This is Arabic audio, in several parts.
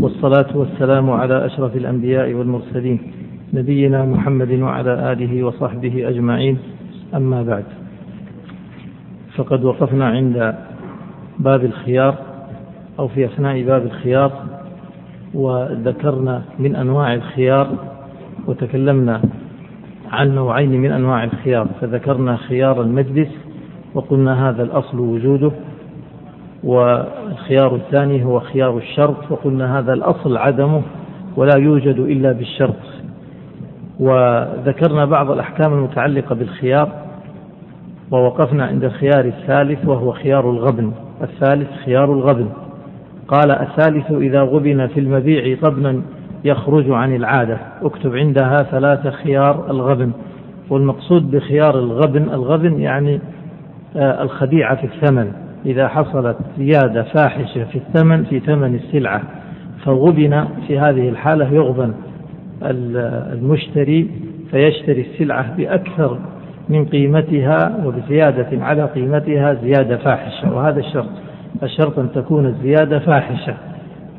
والصلاة والسلام على أشرف الأنبياء والمرسلين نبينا محمد وعلى آله وصحبه أجمعين. أما بعد فقد وقفنا عند باب الخيار أو في أثناء باب الخيار وذكرنا من أنواع الخيار وتكلمنا عن نوعين من أنواع الخيار. فذكرنا خيار المجلس وقلنا هذا الأصل وجوده. والخيار الثاني هو خيار الشرط وقلنا هذا الأصل عدمه ولا يوجد إلا بالشرط. وذكرنا بعض الأحكام المتعلقة بالخيار ووقفنا عند الخيار الثالث وهو خيار الغبن. الثالث خيار الغبن. قال الثالث إذا غبن في المبيع غبنا يخرج عن العادة. اكتب عندها ثلاث خيار الغبن. والمقصود بخيار الغبن الغبن يعني آه، الخديعة في الثمن. إذا حصلت زيادة فاحشة في الثمن في ثمن السلعة فغبن في هذه الحالة يغبن المشتري فيشتري السلعة بأكثر من قيمتها وبزيادة على قيمتها زيادة فاحشة. وهذا الشرط الشرط أن تكون الزيادة فاحشة.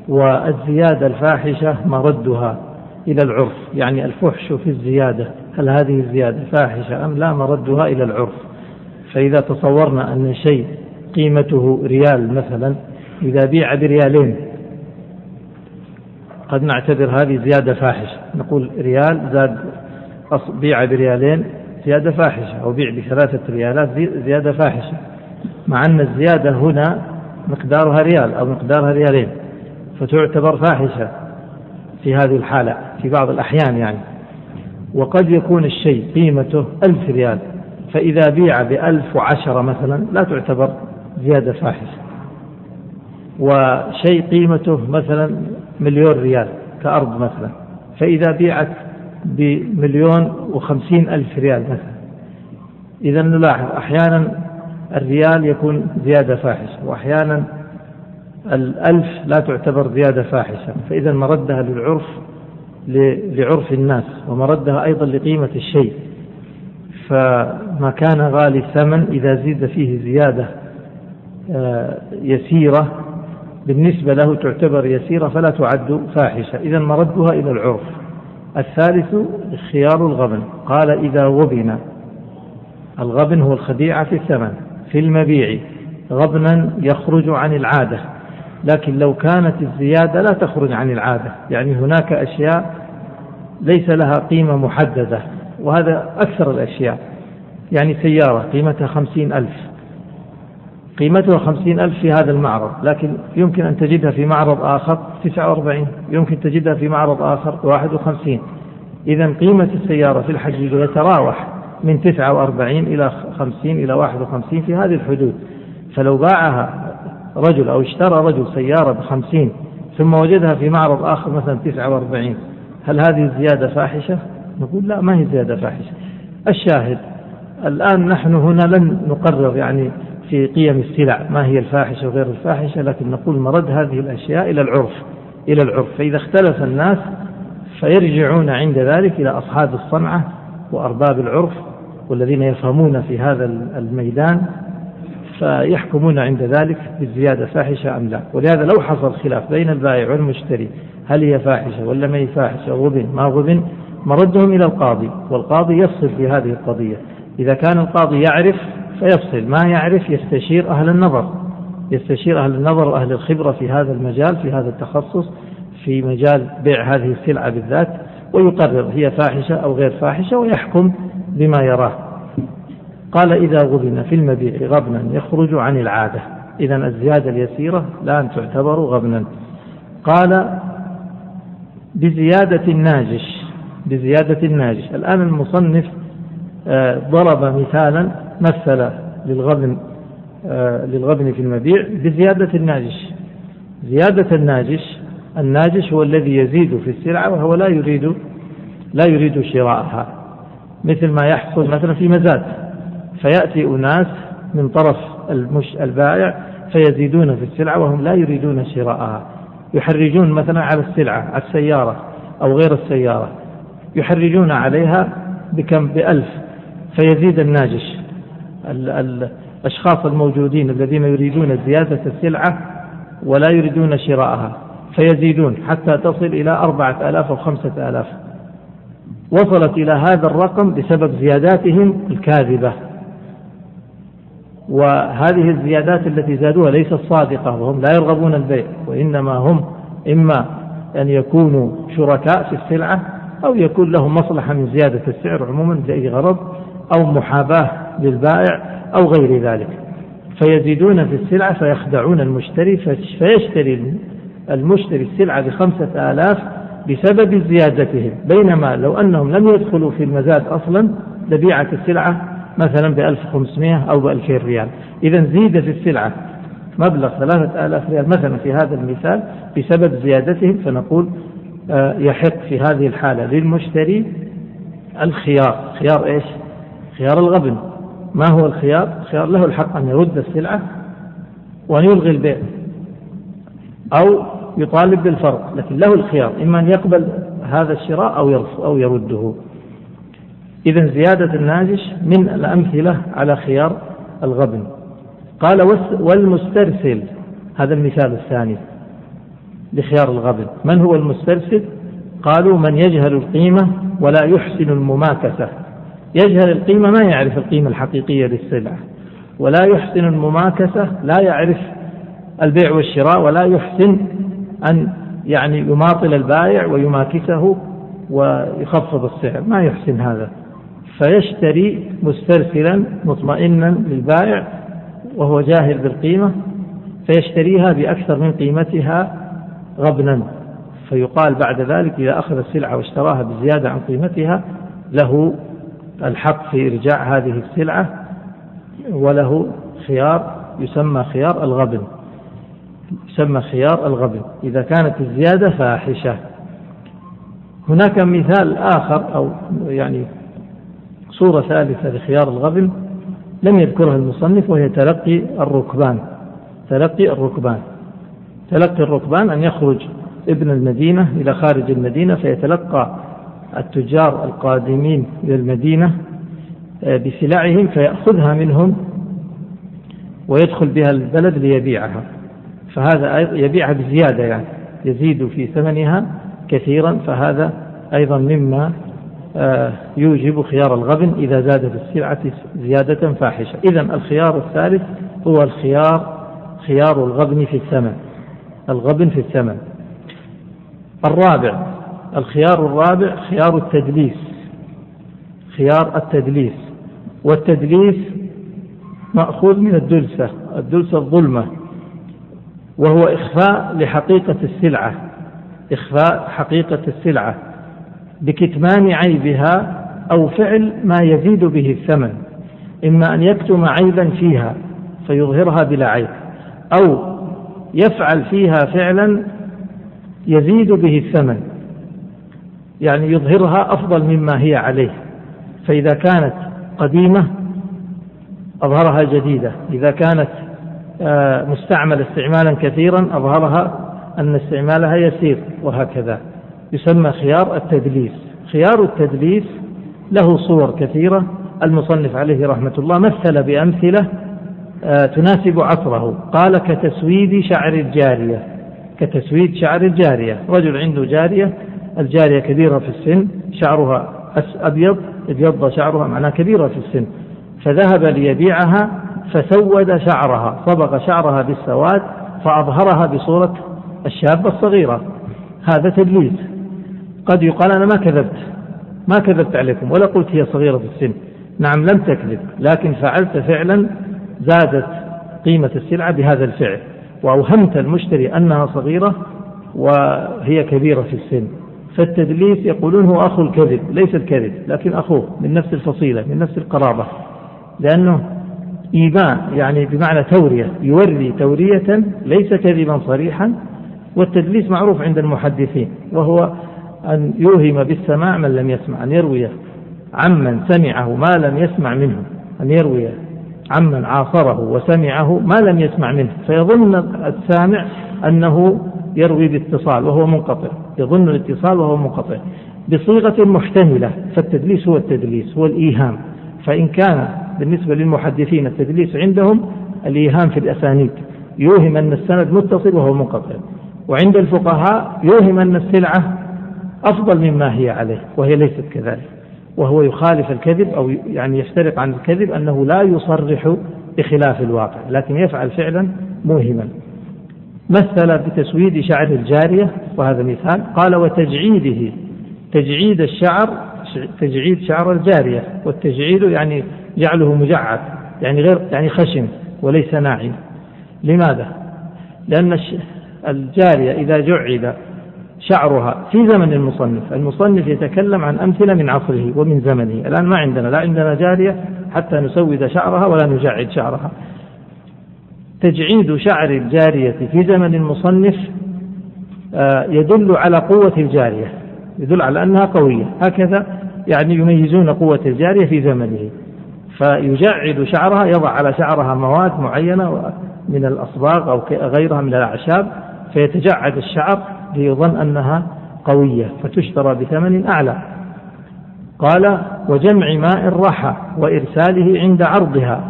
والزيادة الفاحشة مردها إلى العرف يعني الفحش في الزيادة. هل هذه الزيادة فاحشة أم لا؟ مردها إلى العرف. فإذا تصورنا أن شيء قيمته ريال مثلا. إذا بيع بريالين قد نعتبر هذه زيادة فاحشة. نقول ريال زاد بيع بريالين زيادة فاحشة أو بيع بثلاثة ريالات زيادة فاحشة. مع أن الزيادة هنا مقدارها ريال أو مقدارها ريالين. فتعتبر فاحشة في هذه الحالة في بعض الأحيان يعني. وقد يكون الشيء قيمته ألف ريال. فإذا بيع بألف وعشرة مثلا لا تعتبر زيادة فاحشة وشيء قيمته مثلا مليون ريال كأرض مثلا. فإذا بيعت بمليون وخمسين ألف ريال مثلا. إذا نلاحظ أحيانا الريال يكون زيادة فاحشة وأحيانا الألف لا تعتبر زيادة فاحشة. فإذا مردها للعرف لعرف الناس ومردها أيضا لقيمة الشيء. فما كان غالي الثمن إذا زيد فيه زيادة يسيرة بالنسبة له تعتبر يسيرة فلا تعد فاحشة. إذا مردها إلى العرف. الثالث خيار الغبن. قال إذا غبن الغبن هو الخديعة في الثمن في المبيع. غبنا يخرج عن العادة. لكن لو كانت الزيادة لا تخرج عن العادة. يعني هناك أشياء ليس لها قيمة محددة وهذا أكثر الأشياء. يعني سيارة قيمتها خمسين ألف. قيمتها خمسين ألف في هذا المعرض لكن يمكن أن تجدها في معرض آخر تسعة وأربعين يمكن تجدها في معرض آخر واحد وخمسين. إذا قيمة السيارة في الحقيقة يتراوح من تسعة وأربعين إلى خمسين إلى واحد وخمسين في هذه الحدود. فلو باعها رجل أو اشترى رجل سيارة بخمسين ثم وجدها في معرض آخر مثلا تسعة وأربعين هل هذه الزيادة فاحشة؟ نقول لا ما هي زيادة فاحشة. الشاهد الآن نحن هنا لن نقرر يعني في قيم السلع. ما هي الفاحشة وغير الفاحشة؟ لكن نقول مرد هذه الأشياء إلى العرف إلى العرف. فإذا اختلف الناس فيرجعون عند ذلك إلى أصحاب الصنعة وأرباب العرف والذين يفهمون في هذا الميدان فيحكمون عند ذلك بالزيادة فاحشة أم لا. ولهذا لو حصل خلاف بين البائع والمشتري هل هي فاحشة ولا ما هي فاحشة؟ غبن ما غبن؟ مردهم إلى القاضي والقاضي يفصل في هذه القضية. إذا كان القاضي يعرف فيفصل. ما يعرف يستشير أهل النظر. يستشير أهل النظر وأهل الخبرة في هذا المجال في هذا التخصص في مجال بيع هذه السلعة بالذات ويقرر هي فاحشة أو غير فاحشة ويحكم بما يراه. قال إذا غبن في المبيع غبنا يخرج عن العادة. إذا الزيادة اليسيرة لا تعتبر غبنا. قال بزيادة الناجش بزيادة الناجش. الآن المصنف آه، ضرب مثالا مثل للغبن آه، للغبن في المبيع بزيادة الناجش. زيادة الناجش الناجش هو الذي يزيد في السلعة وهو لا يريد لا يريد شراءها مثل ما يحصل مثلا في مزاد فيأتي أناس من طرف المش البائع فيزيدون في السلعة وهم لا يريدون شراءها يحرجون مثلا على السلعة على السيارة أو غير السيارة. يحرجون عليها بكم؟ بألف. فيزيد الناجش. الأشخاص الموجودين الذين يريدون زيادة السلعة ولا يريدون شراءها فيزيدون حتى تصل إلى أربعة آلاف أو خمسة آلاف. وصلت إلى هذا الرقم بسبب زياداتهم الكاذبة. وهذه الزيادات التي زادوها ليست صادقة وهم لا يرغبون البيع وإنما هم إما أن يكونوا شركاء في السلعة أو يكون لهم مصلحة من زيادة السعر عموما لأي غرض أو محاباة للبائع أو غير ذلك. فيزيدون في السلعة فيخدعون المشتري فيشتري المشتري السلعة بخمسة آلاف بسبب زيادتهم. بينما لو أنهم لم يدخلوا في المزاد أصلا لبيعت السلعة مثلا ب 1500 أو ب 2000 ريال. إذا زيد في السلعة مبلغ ثلاثة آلاف ريال مثلا في هذا المثال بسبب زيادتهم فنقول يحق في هذه الحالة للمشتري الخيار. خيار إيش؟ خيار الغبن. ما هو الخيار؟ الخيار له الحق أن يرد السلعة وأن يلغي البيع أو يطالب بالفرق لكن له الخيار إما أن يقبل هذا الشراء أو أو يرده. إذا زيادة الناجش من الأمثلة على خيار الغبن. قال والمسترسل. هذا المثال الثاني. لخيار الغبن من هو المسترسل؟ قالوا من يجهل القيمة ولا يحسن المماكسة. يجهل القيمة ما يعرف القيمة الحقيقية للسلعة. ولا يحسن المماكسة لا يعرف البيع والشراء ولا يحسن أن يعني يماطل البائع ويماكسه ويخفض السعر. ما يحسن هذا. فيشتري مسترسلا مطمئنا للبائع وهو جاهل بالقيمة فيشتريها بأكثر من قيمتها غبنا فيقال بعد ذلك إذا أخذ السلعة واشتراها بزيادة عن قيمتها له الحق في إرجاع هذه السلعة وله خيار يسمى خيار الغبن. يسمى خيار الغبن. إذا كانت الزيادة فاحشة. هناك مثال آخر أو يعني صورة ثالثة لخيار الغبن لم يذكرها المصنف وهي تلقي الركبان. تلقي الركبان. تلقي الركبان أن يخرج ابن المدينة إلى خارج المدينة فيتلقى التجار القادمين إلى المدينة آه، بسلعهم فيأخذها منهم ويدخل بها البلد ليبيعها. فهذا يبيعها بزيادة يعني يزيد في ثمنها كثيرا فهذا أيضا مما آه، يوجب خيار الغبن إذا زاد في السلعة زيادة فاحشة. إذا الخيار الثالث هو الخيار خيار الغبن في الثمن. الغبن في الثمن. الرابع الخيار الرابع خيار التدليس. خيار التدليس. والتدليس مأخوذ من الدلسة الدلسة الظلمة. وهو إخفاء لحقيقة السلعة. إخفاء حقيقة السلعة. بكتمان عيبها أو فعل ما يزيد به الثمن. إما أن يكتم عيبا فيها فيظهرها بلا عيب. أو يفعل فيها فعلا يزيد به الثمن يعني يظهرها أفضل مما هي عليه. فإذا كانت قديمة أظهرها جديدة إذا كانت آه، مستعمل استعمالا كثيرا أظهرها أن استعمالها يسير وهكذا. يسمى خيار التدليس. خيار التدليس له صور كثيرة. المصنف عليه رحمة الله مثل بأمثلة آه، تناسب عصره. قال كتسويد شعر الجارية. كتسويد شعر الجارية. رجل عنده جارية الجارية كبيرة في السن شعرها أبيض أبيض شعرها معناها كبيرة في السن. فذهب ليبيعها فسود شعرها. صبغ شعرها بالسواد فأظهرها بصورة الشابة الصغيرة. هذا تدليس. قد يقال أنا ما كذبت ما كذبت عليكم ولا قلت هي صغيرة في السن. نعم لم تكذب لكن فعلت فعلا زادت قيمة السلعة بهذا الفعل. وأوهمت المشتري أنها صغيرة وهي كبيرة في السن. فالتدليس يقولون هو أخو الكذب ليس الكذب لكن أخوه من نفس الفصيلة من نفس القرابة. لأنه إيباء يعني بمعنى تورية يوري تورية ليس كذبا صريحا. والتدليس معروف عند المحدثين وهو أن يوهم بالسماع من لم يسمع أن يروي عمن سمعه ما لم يسمع منه أن يروي عمن عاصره وسمعه ما لم يسمع منه فيظن السامع أنه يروي باتصال وهو منقطع يظن الاتصال وهو منقطع. بصيغة محتملة فالتدليس هو التدليس هو الإيهام. فإن كان بالنسبة للمحدثين التدليس عندهم الإيهام في الأسانيد يوهم أن السند متصل وهو منقطع. وعند الفقهاء يوهم أن السلعة أفضل مما هي عليه وهي ليست كذلك. وهو يخالف الكذب أو يعني يفترق عن الكذب أنه لا يصرح بخلاف الواقع لكن يفعل فعلا موهما مثل بتسويد شعر الجارية وهذا مثال قال وتجعيده تجعيد الشعر تجعيد شعر الجارية والتجعيد يعني جعله مجعد يعني غير يعني خشن وليس ناعم لماذا؟ لأن الجارية إذا جعد شعرها في زمن المصنف. المصنف يتكلم عن أمثلة من عصره ومن زمنه. الآن ما عندنا لا عندنا جارية حتى نسود شعرها ولا نجعد شعرها. تجعيد شعر الجارية في زمن المصنف آه، يدل على قوة الجارية. يدل على أنها قوية. هكذا يعني يميزون قوة الجارية في زمنه. فيجعد شعرها يضع على شعرها مواد معينة من الأصباغ أو غيرها من الأعشاب فيتجعد الشعر ليظن أنها قوية فتشترى بثمن أعلى. قال وجمع ماء الرحى وإرساله عند عرضها.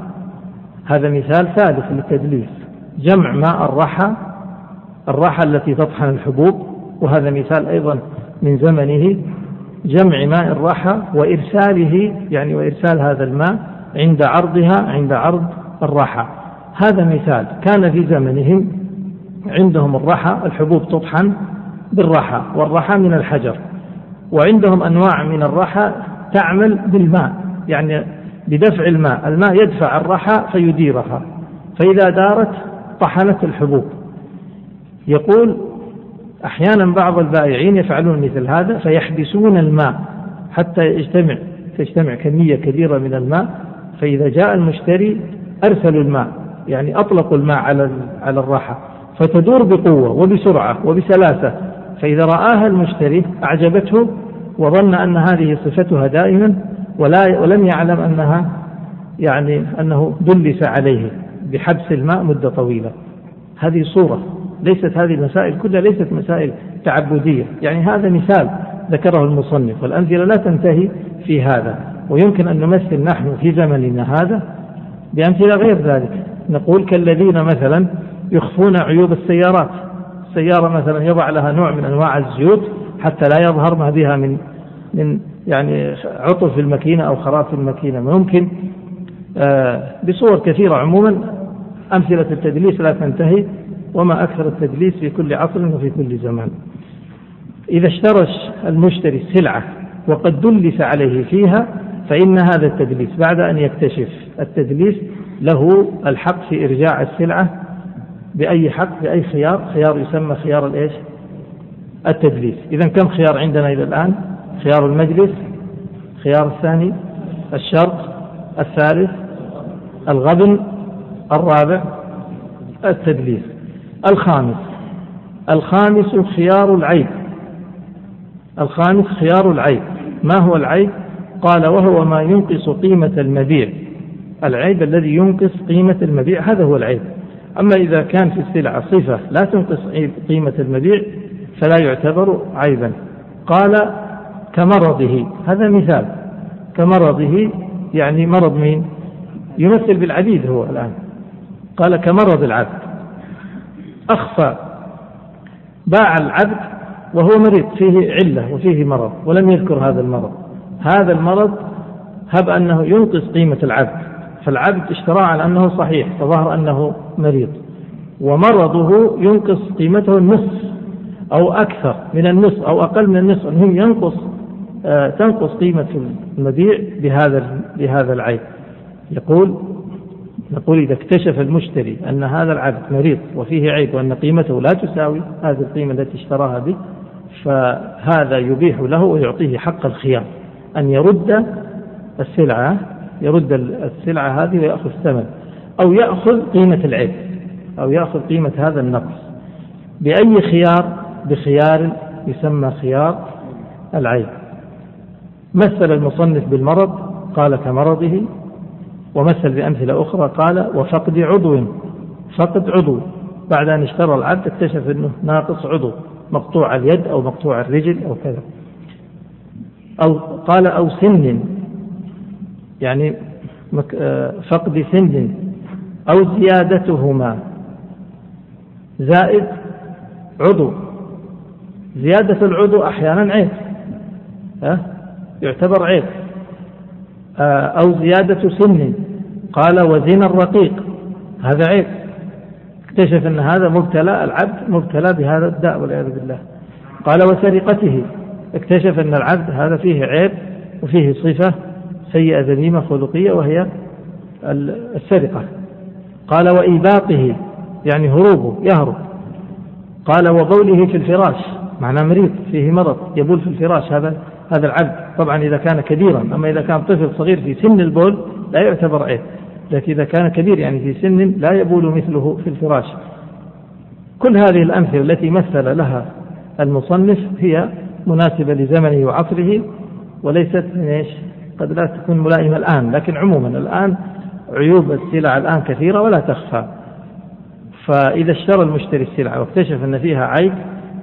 هذا مثال ثالث للتدليس. جمع ماء الرحى الرحى التي تطحن الحبوب وهذا مثال أيضا من زمنه. جمع ماء الرحى وإرساله يعني وإرسال هذا الماء عند عرضها عند عرض الرحى هذا مثال كان في زمنهم عندهم الرحى الحبوب تطحن بالرحى والرحى من الحجر. وعندهم أنواع من الرحى تعمل بالماء يعني بدفع الماء. الماء يدفع الرحى فيديرها. فإذا دارت طحنت الحبوب. يقول أحيانا بعض البائعين يفعلون مثل هذا فيحبسون الماء حتى يجتمع تجتمع كمية كبيرة من الماء. فإذا جاء المشتري أرسلوا الماء يعني أطلقوا الماء على على الراحة. فتدور بقوة وبسرعة وبسلاسة فإذا رآها المشتري أعجبته وظن أن هذه صفتها دائما ولا ولم يعلم أنها يعني أنه دلس عليه بحبس الماء مدة طويلة. هذه صورة ليست هذه المسائل كلها ليست مسائل تعبدية. يعني هذا مثال ذكره المصنف والأمثلة لا تنتهي في هذا. ويمكن أن نمثل نحن في زمننا هذا بأمثلة غير ذلك. نقول كالذين مثلا يخفون عيوب السيارات. السيارة مثلا يضع لها نوع من أنواع الزيوت حتى لا يظهر ما بها من من يعني عطل في الماكينة أو خراب في الماكينة. ممكن آه، بصور كثيرة عموما. أمثلة التدليس لا تنتهي وما أكثر التدليس في كل عصر وفي كل زمان. إذا اشترى المشتري السلعة وقد دلس عليه فيها فإن هذا التدليس بعد أن يكتشف التدليس له الحق في إرجاع السلعة بأي حق بأي خيار. خيار يسمى خيار الإيش؟ التدليس إذا كم خيار عندنا إلى الآن؟ خيار المجلس خيار الثاني الشرط الثالث الغبن الرابع التدليس الخامس. الخامس خيار العيب. الخامس خيار العيب. ما هو العيب؟ قال وهو ما ينقص قيمة المبيع. العيب الذي ينقص قيمة المبيع هذا هو العيب. أما إذا كان في السلعة صفة لا تنقص قيمة المبيع فلا يعتبر عيبا. قال كمرضه هذا مثال. كمرضه يعني مرض مين؟ يمثل بالعبيد هو الآن. قال كمرض العبد. أخفى باع العبد وهو مريض فيه علة وفيه مرض ولم يذكر هذا المرض. هذا المرض هب أنه ينقص قيمة العبد. فالعبد اشتراه على أنه صحيح فظهر أنه مريض. ومرضه ينقص قيمته النصف أو أكثر من النصف أو أقل من النصف المهم ينقص آه تنقص قيمة المبيع بهذا بهذا العيب. يقول نقول إذا اكتشف المشتري أن هذا العبد مريض وفيه عيب وأن قيمته لا تساوي هذه القيمة التي اشتراها به فهذا يبيح له ويعطيه حق الخيار أن يرد السلعة يرد السلعة هذه ويأخذ الثمن أو يأخذ قيمة العيب أو يأخذ قيمة هذا النقص. بأي خيار؟ بخيار يسمى خيار العيب. مثل المصنف بالمرض قال كمرضه ومثل بأمثلة أخرى قال وفقد عضو فقد عضو. بعد أن اشترى العبد اكتشف أنه ناقص عضو مقطوع اليد أو مقطوع الرجل أو كذا. أو قال أو سن يعني آه، فقد سن أو زيادتهما. زائد عضو. زيادة العضو أحيانا عيب ها؟ يعتبر عيب. آه، أو زيادة سن قال وزن الرقيق. هذا عيب. اكتشف أن هذا مبتلى العبد مبتلى بهذا الداء والعياذ بالله. قال وسرقته. اكتشف أن العبد هذا فيه عيب وفيه صفة سيئة ذميمة خلقية وهي السرقة. قال وإيباقه يعني هروبه يهرب. قال وبوله في الفراش معناه مريض فيه مرض يبول في الفراش هذا هذا العبد طبعا إذا كان كبيرا أما إذا كان طفل صغير في سن البول لا يعتبر عيب. لكن إذا كان كبير يعني في سن لا يبول مثله في الفراش. كل هذه الأمثلة التي مثل لها المصنف هي مناسبة لزمنه وعصره وليست إيش؟ قد لا تكون ملائمة الآن لكن عموما الآن عيوب السلع الآن كثيرة ولا تخفى. فإذا اشترى المشتري السلعة واكتشف أن فيها عيب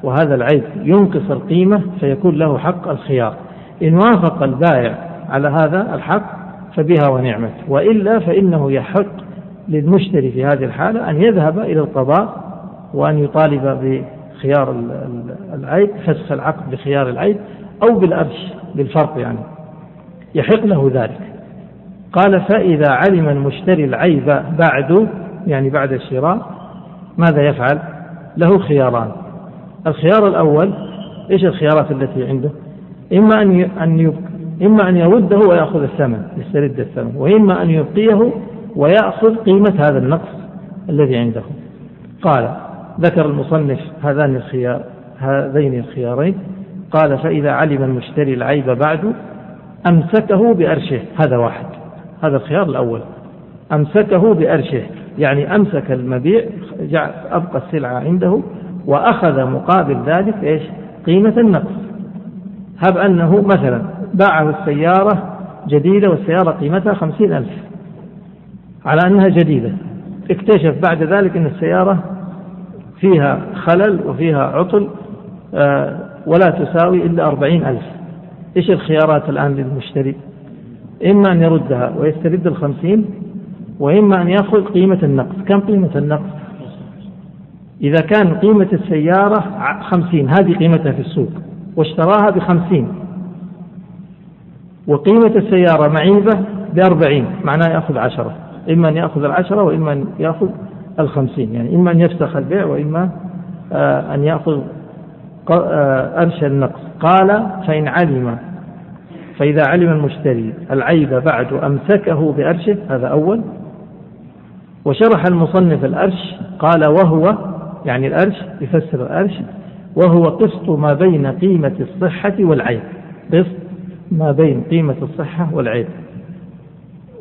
وهذا العيب ينقص القيمة فيكون له حق الخيار. إن وافق البائع على هذا الحق فبها ونعمت. وإلا فإنه يحق للمشتري في هذه الحالة أن يذهب إلى القضاء وأن يطالب بخيار العيب فسخ العقد بخيار العيب أو بالأرش بالفرق يعني. يحق له ذلك قال فإذا علم المشتري العيب بعد يعني بعد الشراء ماذا يفعل؟ له خياران الخيار الأول إيش الخيارات التي عنده؟ إما أن أن إما أن يرده ويأخذ الثمن يسترد الثمن وإما أن يبقيه ويأخذ قيمة هذا النقص الذي عنده قال ذكر المصنف هذان الخيار هذين الخيارين قال فإذا علم المشتري العيب بعد أمسكه بأرشه. هذا واحد. هذا الخيار الأول. أمسكه بأرشه. يعني أمسك المبيع أبقى السلعة عنده وأخذ مقابل ذلك إيش؟ قيمة النقص. هب أنه مثلا باعه السيارة جديدة والسيارة قيمتها خمسين ألف. على أنها جديدة. اكتشف بعد ذلك أن السيارة فيها خلل وفيها عطل آه، ولا تساوي إلا أربعين ألف. إيش الخيارات الآن للمشتري؟ إما أن يردها ويسترد الخمسين وإما أن يأخذ قيمة النقص. كم قيمة النقص؟ إذا كان قيمة السيارة خمسين هذه قيمتها في السوق واشتراها بخمسين وقيمة السيارة معيبة بأربعين معناه يأخذ عشرة. إما أن يأخذ العشرة وإما أن يأخذ الخمسين يعني إما أن يفسخ البيع وإما آه، أن يأخذ آه، أرش النقص. قال فإن علم فإذا علم المشتري العيب بعد أمسكه بأرشه هذا أول. وشرح المصنف الأرش قال وهو يعني الأرش يفسر الأرش وهو قسط ما بين قيمة الصحة والعيب. قسط ما بين قيمة الصحة والعيب.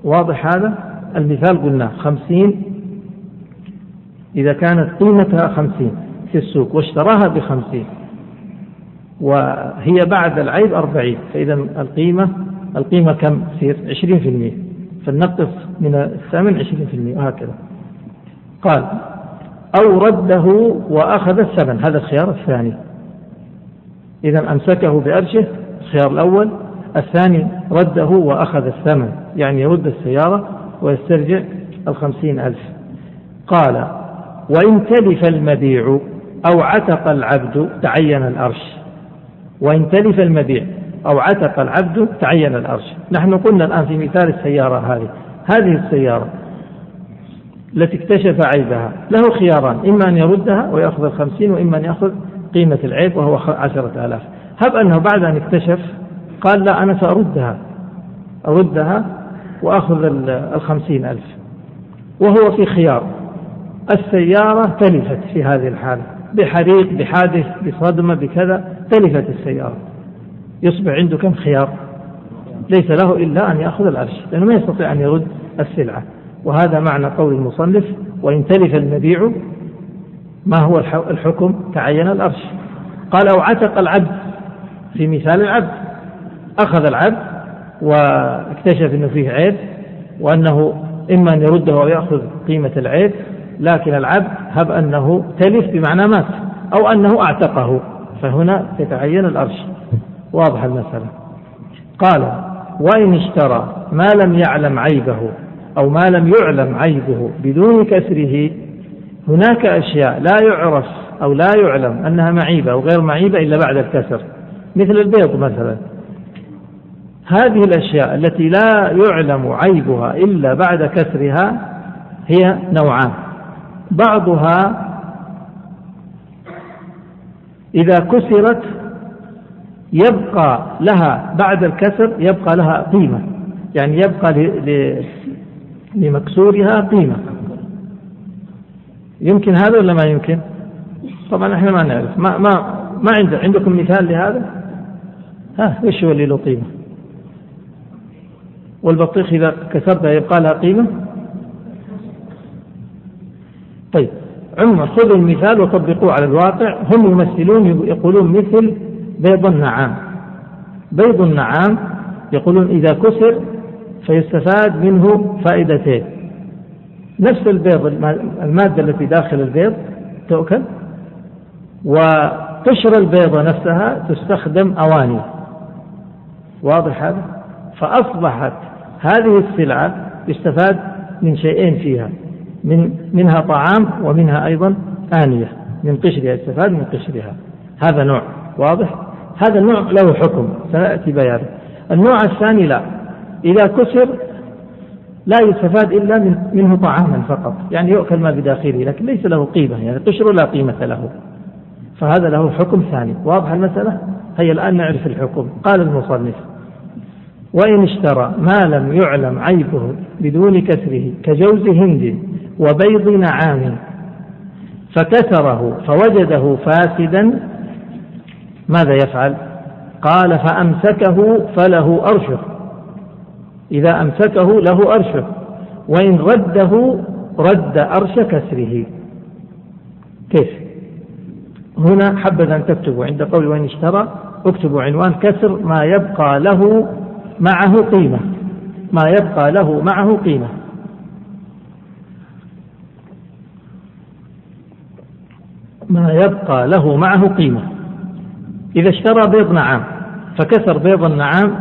واضح هذا؟ المثال قلنا خمسين. إذا كانت قيمتها خمسين في السوق واشتراها بخمسين وهي بعد العيب أربعين فإذا القيمة القيمة كم؟ تصير عشرين في المئة. فالنقص من الثمن عشرين في المئة وهكذا. قال أو رده وأخذ الثمن هذا الخيار الثاني. إذا أمسكه بأرشه الخيار الأول. الثاني رده وأخذ الثمن يعني يرد السيارة ويسترجع الخمسين ألف. قال وإن تلف المبيع أو عتق العبد تعين الأرش. وإن تلف المبيع أو عتق العبد تعين الأرش نحن قلنا الآن في مثال السيارة هذه. هذه السيارة التي اكتشف عيبها له خياران إما أن يردها ويأخذ الخمسين وإما أن يأخذ قيمة العيب وهو عشرة آلاف. هب أنه بعد أن اكتشف قال لا أنا سأردها. أردها وأخذ الخمسين ألف. وهو في خيار. السيارة تلفت في هذه الحالة. بحريق بحادث بصدمة بكذا. تلفت السيارة. يصبح عنده كم خيار؟ ليس له إلا أن يأخذ العرش لأنه ما يستطيع أن يرد السلعة. وهذا معنى قول المصنف وإن تلف المبيع ما هو الحكم؟ تعين الأرش قال أو عتق العبد في مثال العبد. أخذ العبد واكتشف أنه فيه عيب وأنه إما أن يرده أو يأخذ قيمة العيب لكن العبد هب أنه تلف بمعنى مات أو أنه أعتقه. فهنا يتعين الأرش. واضح المسألة. قال وإن اشترى ما لم يعلم عيبه أو ما لم يعلم عيبه بدون كسره هناك أشياء لا يعرف أو لا يعلم أنها معيبة أو غير معيبة إلا بعد الكسر. مثل البيض مثلا. هذه الأشياء التي لا يعلم عيبها إلا بعد كسرها هي نوعان. بعضها إذا كسرت يبقى لها بعد الكسر يبقى لها قيمة يعني يبقى لمكسورها قيمة يمكن هذا ولا ما يمكن؟ طبعا إحنا ما نعرف ما ما ما عند عندكم مثال لهذا؟ ها وش هو اللي له قيمة؟ والبطيخ إذا كسرتها يبقى لها قيمة؟ طيب عموما خذوا المثال وطبقوه على الواقع. هم يمثلون يقولون مثل بيض النعام. بيض النعام يقولون إذا كسر فيستفاد منه فائدتين. نفس البيض المادة التي داخل البيض تؤكل وقشر البيضة نفسها تستخدم أواني. واضح هذا؟ فأصبحت هذه السلعة يستفاد من شيئين فيها. من منها طعام ومنها أيضا آنية من قشرها يستفاد من قشرها. هذا نوع واضح؟ هذا النوع له حكم سيأتي بيانه. النوع الثاني لا. إذا كسر لا يستفاد إلا من منه طعاما فقط. يعني يؤكل ما بداخله لكن ليس له قيمة. يعني قشره لا قيمة له. فهذا له حكم ثاني. واضح المسألة؟ هيا الآن نعرف الحكم. قال المصنف وإن اشترى ما لم يعلم عيبه بدون كسره كجوز هند وبيض نعام فكسره فوجده فاسدا ماذا يفعل؟ قال فأمسكه فله أرشه. إذا أمسكه له أرشه. وإن رده رد أرش كسره. كيف؟ هنا حبذا أن تكتبوا عند قول وإن اشترى اكتبوا عنوان كسر ما يبقى له معه قيمة. ما يبقى له معه قيمة. ما يبقى له معه قيمة. إذا اشترى بيض نعام فكسر بيض النعام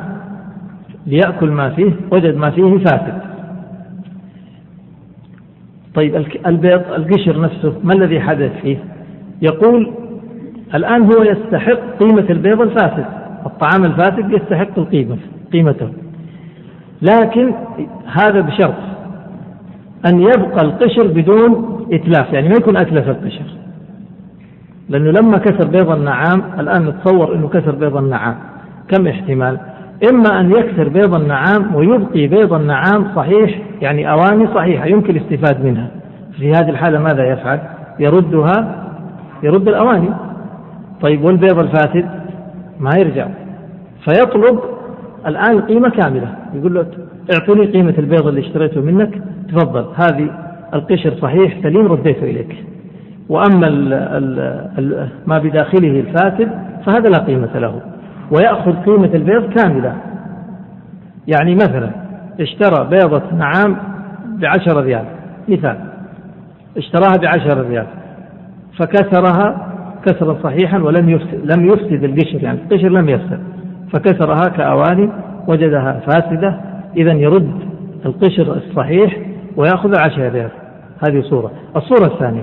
ليأكل ما فيه وجد ما فيه فاسد. طيب البيض القشر نفسه ما الذي حدث فيه؟ يقول الآن هو يستحق قيمة البيض الفاسد. الطعام الفاسد يستحق القيمة. قيمته. لكن هذا بشرط أن يبقى القشر بدون إتلاف يعني ما يكون أتلف القشر. لأنه لما كسر بيض النعام الآن نتصور أنه كسر بيض النعام. كم احتمال؟ إما أن يكسر بيض النعام ويبقي بيض النعام صحيح يعني أواني صحيحة يمكن الاستفاد منها. في هذه الحالة ماذا يفعل؟ يردها يرد الأواني. طيب والبيض الفاسد ما يرجع. فيطلب الآن قيمة كاملة. يقول له اعطني قيمة البيض اللي اشتريته منك تفضل. هذه القشر صحيح سليم رديته إليك. وأما ال ال ال ما بداخله الفاسد فهذا لا قيمة له. ويأخذ قيمة البيض كاملة. يعني مثلا اشترى بيضة نعام بعشرة ريال. مثال. اشتراها بعشرة ريال. فكسرها كسرا صحيحا ولم يفسد لم يفسد القشر يعني القشر لم يفسد. فكسرها كأواني وجدها فاسدة إذا يرد القشر الصحيح ويأخذ عشرة ريال. هذه صورة. الصورة الثانية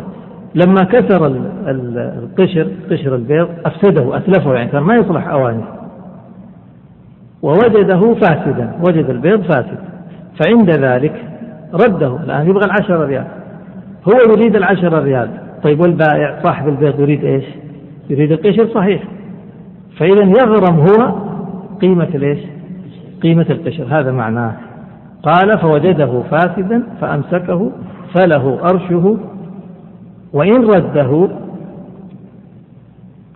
لما كسر القشر قشر البيض أفسده أتلفه يعني كان ما يصلح أواني. ووجده فاسدا وجد البيض فاسد. فعند ذلك رده. الآن يبغى العشرة ريال. هو يريد العشرة ريال. طيب والبائع؟ صاحب البيض يريد إيش؟ يريد القشر صحيح. فإذا يغرم هو قيمة الإيش؟ قيمة القشر هذا معناه. قال فوجده فاسدا فأمسكه فله أرشه وإن رده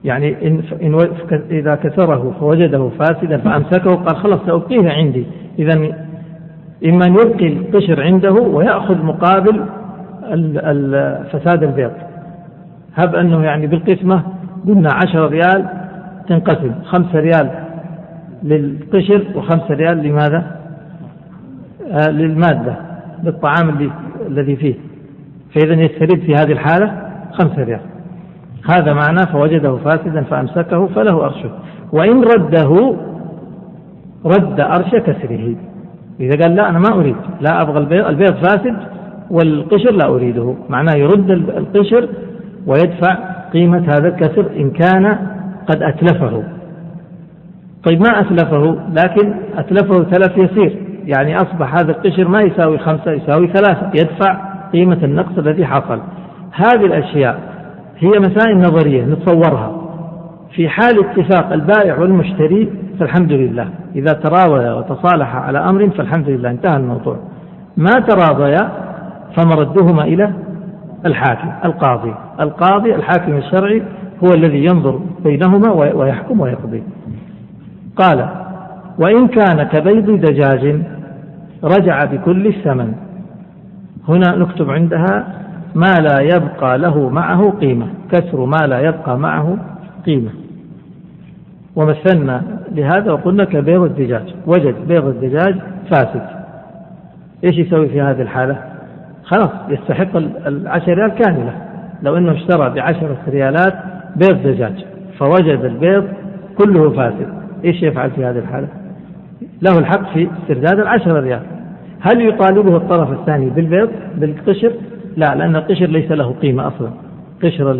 يعني إن, إن إذا كسره فوجده فاسدا فأمسكه قال خلاص سأبقيه عندي. إذا إما أن يبقي القشر عنده ويأخذ مقابل فساد البيض. هب أنه يعني بالقسمة قلنا عشرة ريال تنقسم خمسة ريال للقشر وخمسة ريال لماذا؟ آه للمادة للطعام اللي الذي فيه. فإذا يسترد في هذه الحالة خمسة ريال. هذا معناه فوجده فاسدا فأمسكه فله أرشه. وإن رده رد أرش كسره. إذا قال لا أنا ما أريد. لا أبغى البيض, البيض فاسد والقشر لا أريده. معناه يرد القشر ويدفع قيمة هذا الكسر إن كان قد أتلفه. طيب ما أتلفه؟ لكن أتلفه تلف يسير. يعني أصبح هذا القشر ما يساوي خمسة يساوي ثلاثة. يدفع قيمة النقص الذي حصل. هذه الأشياء هي مسائل نظرية نتصورها. في حال اتفاق البائع والمشتري فالحمد لله. إذا تراضيا وتصالحا على أمر فالحمد لله. انتهى الموضوع. ما تراضيا فمردهما إلى الحاكم القاضي. القاضي الحاكم الشرعي هو الذي ينظر بينهما ويحكم ويقضي. قال وإن كان كبيض دجاج رجع بكل الثمن. هنا نكتب عندها ما لا يبقى له معه قيمة كسر ما لا يبقى معه قيمة. ومثلنا لهذا وقلنا كبيض الدجاج وجد بيض الدجاج فاسد. إيش يسوي في هذه الحالة؟ خلاص يستحق العشر ريال كاملة. لو إنه اشترى بعشرة ريالات بيض دجاج فوجد البيض كله فاسد. إيش يفعل في هذه الحالة؟ له الحق في استرداد العشرة ريال. هل يطالبه الطرف الثاني بالبيض بالقشر؟ لا لأن القشر ليس له قيمة أصلا. قشر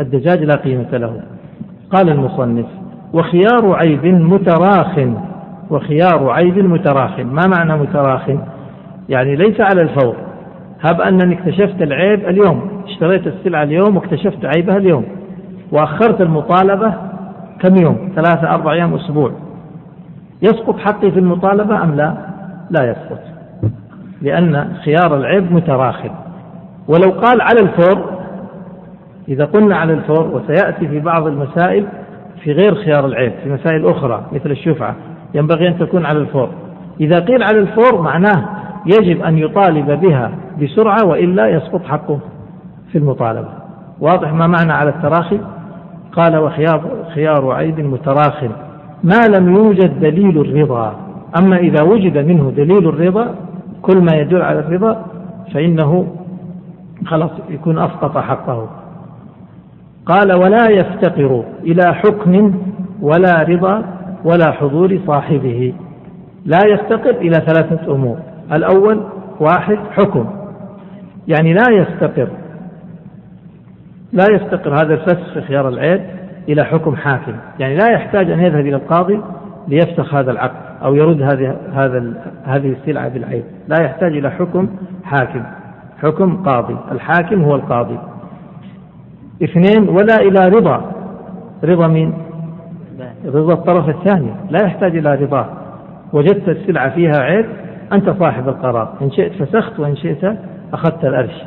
الدجاج لا قيمة له. قال المصنف وخيار عيب متراخ وخيار عيب متراخ. ما معنى متراخ؟ يعني ليس على الفور. هب أنني اكتشفت العيب اليوم. اشتريت السلعة اليوم واكتشفت عيبها اليوم. وأخرت المطالبة كم يوم؟ ثلاثة أربع أيام أسبوع. يسقط حقي في المطالبة أم لا؟ لا يسقط. لأن خيار العيب متراخٍ ولو قال على الفور إذا قلنا على الفور وسيأتي في بعض المسائل في غير خيار العيب في مسائل أخرى مثل الشفعة ينبغي أن تكون على الفور. إذا قيل على الفور معناه يجب أن يطالب بها بسرعة وإلا يسقط حقه في المطالبة. واضح ما معنى على التراخي؟ قال وخيار خيار عيب متراخ. ما لم يوجد دليل الرضا. أما إذا وجد منه دليل الرضا كل ما يدل على الرضا فإنه خلاص يكون أسقط حقه. قال ولا يفتقر إلى حكم ولا رضا ولا حضور صاحبه. لا يفتقر إلى ثلاثة أمور. الأول واحد حكم. يعني لا يفتقر لا يفتقر هذا الفسخ في خيار العيب إلى حكم حاكم. يعني لا يحتاج أن يذهب إلى القاضي ليفسخ هذا العقد أو يرد هذه هذا هذه السلعة بالعيب لا يحتاج إلى حكم حاكم. حكم قاضي. الحاكم هو القاضي. اثنين ولا إلى رضا. رضا مين؟ رضا الطرف الثاني. لا يحتاج إلى رضاه وجدت السلعة فيها عيب أنت صاحب القرار. إن شئت فسخت وإن شئت أخذت الأرش.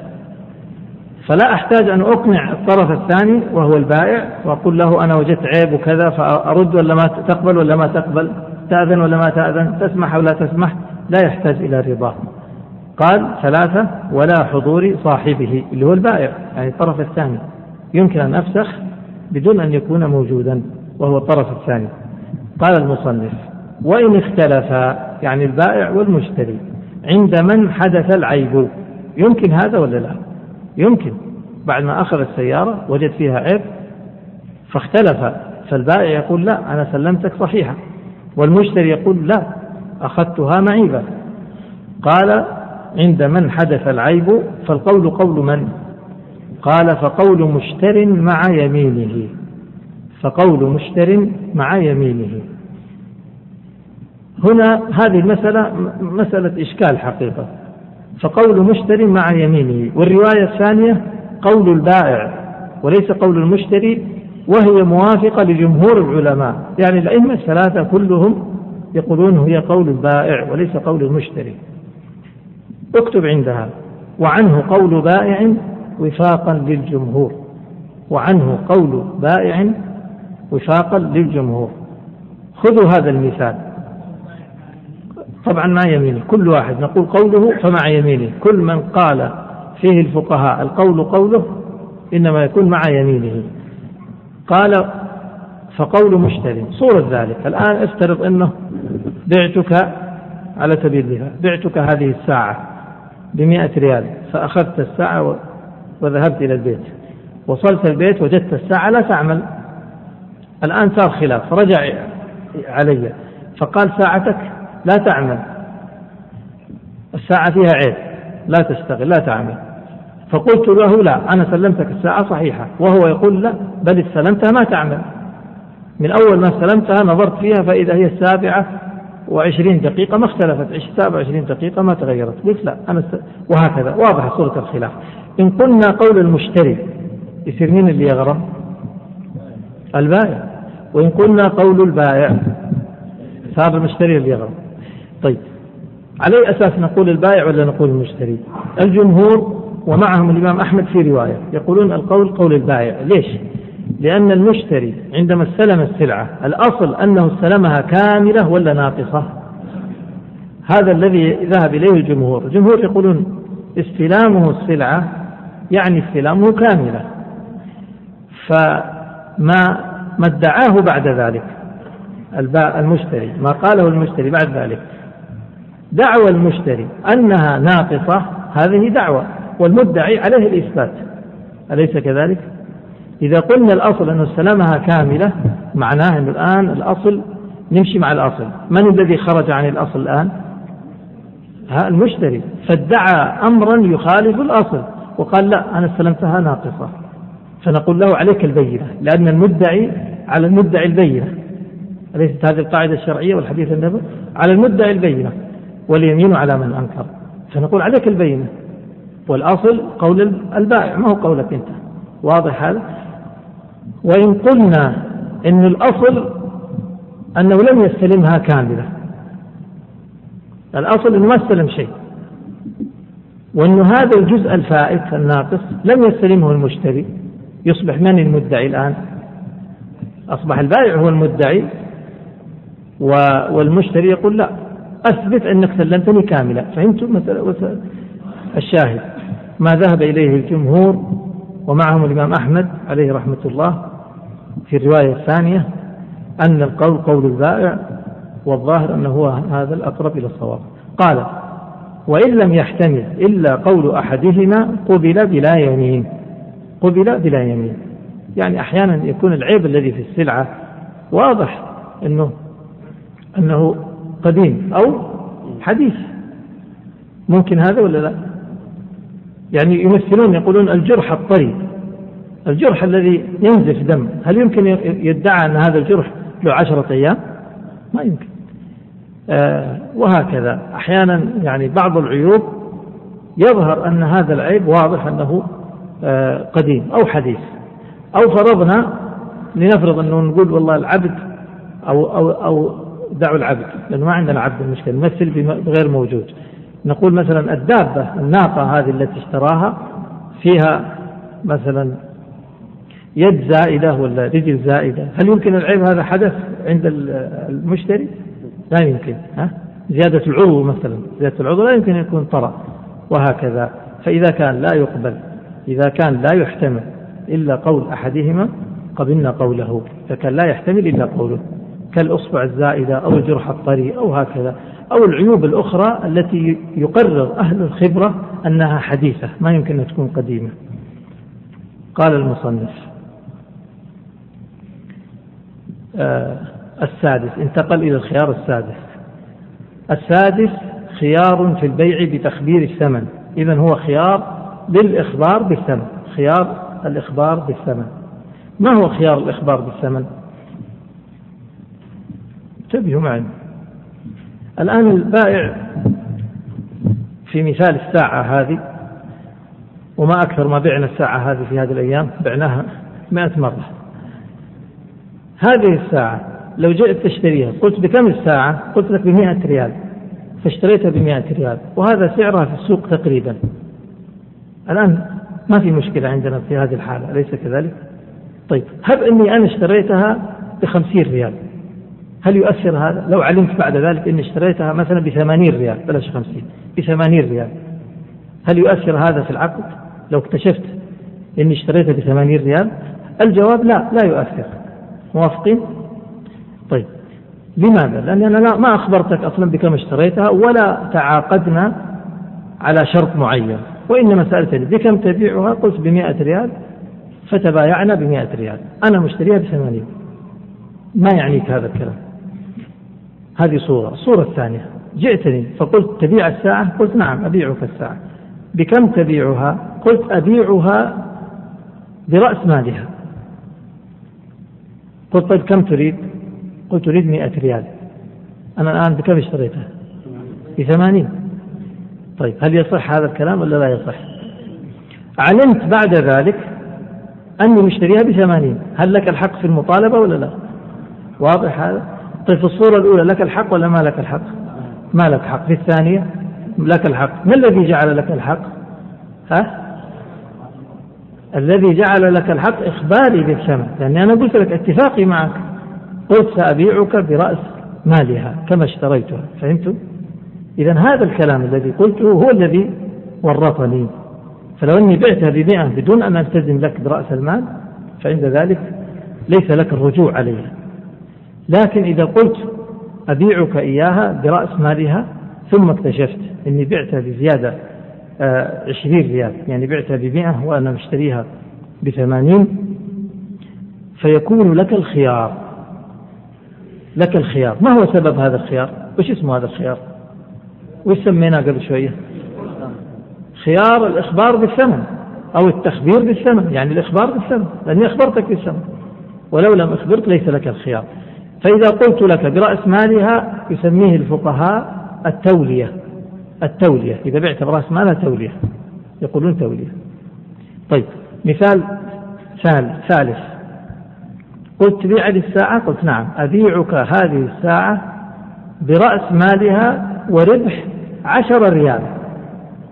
فلا أحتاج أن أقنع الطرف الثاني وهو البائع وأقول له أنا وجدت عيب وكذا فأرد ولا ما تقبل ولا ما تقبل تأذن ولا ما تأذن تسمح ولا تسمح لا يحتاج إلى رضاه. قال ثلاثة ولا حضور صاحبه اللي هو البائع يعني الطرف الثاني. يمكن أن أفسخ بدون أن يكون موجودا وهو الطرف الثاني. قال المصنف وإن اختلفا يعني البائع والمشتري عند من حدث العيب يمكن هذا ولا لا؟ يمكن. بعد ما أخذ السيارة وجد فيها عيب فاختلف. فالبائع يقول لا أنا سلمتك صحيحة والمشتري يقول لا أخذتها معيبة قال عند من حدث العيب فالقول قول من؟ قال فقول مشتر مع يمينه. فقول مشتر مع يمينه. هنا هذه المسألة مسألة إشكال حقيقة. فقول مشتر مع يمينه والرواية الثانية قول البائع وليس قول المشتري وهي موافقة لجمهور العلماء. يعني الأئمة الثلاثة كلهم يقولون هي قول البائع وليس قول المشتري. اكتب عندها وعنه قول بائع وفاقا للجمهور. وعنه قول بائع وفاقا للجمهور. خذوا هذا المثال. طبعا مع يمينه. كل واحد نقول قوله فمع يمينه. كل من قال فيه الفقهاء القول قوله إنما يكون مع يمينه. قال فقول مشتري. صورة ذلك. الآن افترض أنه بعتك على سبيل المثال بعتك هذه الساعة بمئة ريال فأخذت الساعة وذهبت إلى البيت. وصلت البيت وجدت الساعة لا تعمل. الآن صار خلاف. فرجع علي. فقال ساعتك لا تعمل. الساعة فيها عيب. لا تشتغل لا تعمل. فقلت له لا أنا سلمتك الساعة صحيحة. وهو يقول لا بل استلمتها ما تعمل. من أول ما استلمتها نظرت فيها فإذا هي السابعة وعشرين دقيقة ما اختلفت. سابعة وعشرين دقيقة ما تغيرت. قلت لا أنا است... وهكذا. واضح صورة الخلاف. إن قلنا قول المشتري يصير مين اللي يغرم؟ البائع. وإن قلنا قول البائع صار المشتري اللي يغرم. طيب. على أي أساس نقول البائع ولا نقول المشتري؟ الجمهور ومعهم الإمام أحمد في رواية. يقولون القول قول البائع. ليش؟ لأن المشتري عندما استلم السلعة الأصل أنه استلمها كاملة ولا ناقصة؟ هذا الذي ذهب إليه الجمهور. الجمهور يقولون استلامه السلعة يعني استلامه كاملة. فما ما ادعاه بعد ذلك المشتري ما قاله المشتري بعد ذلك. دعوى المشتري أنها ناقصة هذه دعوة والمدعي عليه الإثبات. أليس كذلك؟ إذا قلنا الأصل أن استلمها كاملة معناه أنه الآن الأصل نمشي مع الأصل. من الذي خرج عن الأصل الآن؟ ها المشتري. فادعى أمرا يخالف الأصل وقال لا أنا استلمتها ناقصة. فنقول له عليك البينة لأن المدعي على المدعي البينة. أليست هذه القاعدة الشرعية والحديث النبوي؟ على المدعي البينة. واليمين على من أنكر. فنقول عليك البينة. والأصل قول البائع ما هو قولك أنت؟ واضح هذا؟ وإن قلنا أن الأصل أنه لم يستلمها كاملة. الأصل أنه ما استلم شيء. وأن هذا الجزء الفائت الناقص لم يستلمه المشتري. يصبح من المدعي الآن؟ أصبح البائع هو المدعي والمشتري يقول لا. أثبت أنك سلمتني كاملة فهمتم الشاهد. ما ذهب إليه الجمهور ومعهم الإمام أحمد عليه رحمة الله في الرواية الثانية أن القول قول البائع والظاهر أنه هو هذا الأقرب إلى الصواب. قال وإن لم يحتمل إلا قول أحدهما قبل بلا يمين. قبل بلا يمين. يعني أحيانا يكون العيب الذي في السلعة واضح أنه أنه قديم أو حديث. ممكن هذا ولا لا؟ يعني يمثلون يقولون الجرح الطري الجرح الذي ينزف دم. هل يمكن يدعى أن هذا الجرح له عشرة أيام؟ ما يمكن. آه وهكذا. أحيانا يعني بعض العيوب يظهر أن هذا العيب واضح أنه آه قديم أو حديث. أو فرضنا لنفرض أنه نقول والله العبد أو أو أو دعوا العبد لأنه ما عندنا عبد المشكلة نمثل بغير موجود. نقول مثلا الدابة الناقة هذه التي اشتراها فيها مثلا يد زائدة ولا رجل زائدة. هل يمكن العيب هذا حدث عند المشتري؟ لا يمكن ها؟ زيادة العضو مثلا زيادة العضو لا يمكن أن يكون طرأ وهكذا. فإذا كان لا يقبل إذا كان لا يحتمل إلا قول أحدهما قبلنا قوله إذا كان لا يحتمل إلا قوله. كالأصبع الزائدة أو الجرح الطري أو هكذا. أو العيوب الأخرى التي يقرر أهل الخبرة أنها حديثة ما يمكن أن تكون قديمة. قال المصنف آه السادس انتقل إلى الخيار السادس. السادس خيار في البيع بتخبير الثمن. إذا هو خيار للإخبار بالثمن. خيار الإخبار بالثمن. ما هو خيار الإخبار بالثمن؟ انتبهوا معي الآن البائع في مثال الساعة هذه وما أكثر ما بعنا الساعة هذه في هذه الأيام بعناها مئة مرة. هذه الساعة لو جئت تشتريها قلت بكم الساعة؟ قلت لك بمئة ريال. فاشتريتها بمئة ريال وهذا سعرها في السوق تقريبا. الآن ما في مشكلة عندنا في هذه الحالة أليس كذلك؟ طيب هب أني أنا اشتريتها بخمسين ريال. هل يؤثر هذا؟ لو علمت بعد ذلك أني اشتريتها مثلا بثمانين ريال بلاش خمسين بثمانين ريال. هل يؤثر هذا في العقد؟ لو اكتشفت أني اشتريتها بثمانين ريال الجواب لا لا يؤثر. موافقين؟ طيب. لماذا؟ لأني أنا لا ما أخبرتك أصلا بكم اشتريتها ولا تعاقدنا على شرط معين. وإنما سألتني بكم تبيعها؟ قلت بمئة ريال فتبايعنا بمئة ريال. أنا مشتريها بثمانين. ما يعنيك هذا الكلام؟ هذه صورة. الصورة الثانية جئتني فقلت تبيع الساعة؟ قلت نعم أبيعك الساعة. بكم تبيعها؟ قلت أبيعها برأس مالها. قلت طيب كم تريد؟ قلت أريد مئة ريال. أنا الآن بكم اشتريتها بثمانين. طيب هل يصح هذا الكلام ولا لا يصح؟ علمت بعد ذلك أني مشتريها بثمانين. هل لك الحق في المطالبة ولا لا؟ واضح هذا؟ طيب في الصورة الأولى لك الحق ولا ما لك الحق؟ ما لك حق. في الثانية لك الحق. ما الذي جعل لك الحق؟ ها؟ الذي جعل لك الحق إخباري بالثمن لأني أنا قلت لك اتفاقي معك. قلت سأبيعك برأس مالها كما اشتريتها. فهمت؟ إذا هذا الكلام الذي قلته هو الذي ورطني. فلو أني بعتها بمئة بدون أن ألتزم لك برأس المال فعند ذلك ليس لك الرجوع عليها. لكن إذا قلت أبيعك إياها برأس مالها ثم اكتشفت أني بعتها بزيادة آه، عشرين ريال يعني بعتها بمئة وأنا مشتريها بثمانين فيكون لك الخيار. لك الخيار. ما هو سبب هذا الخيار؟ وش اسمه هذا الخيار؟ وش سميناه قبل شوية؟ خيار الإخبار بالثمن أو التخبير بالثمن يعني الإخبار بالثمن لأني أخبرتك بالثمن. ولو لم أخبرك ليس لك الخيار. فإذا قلت لك برأس مالها يسميه الفقهاء التولية التولية. إذا بعت برأس مالها تولية يقولون تولية. طيب مثال ثالث. قلت تبيع لي الساعة؟ قلت نعم. أبيعك هذه الساعة برأس مالها وربح عشر ريال.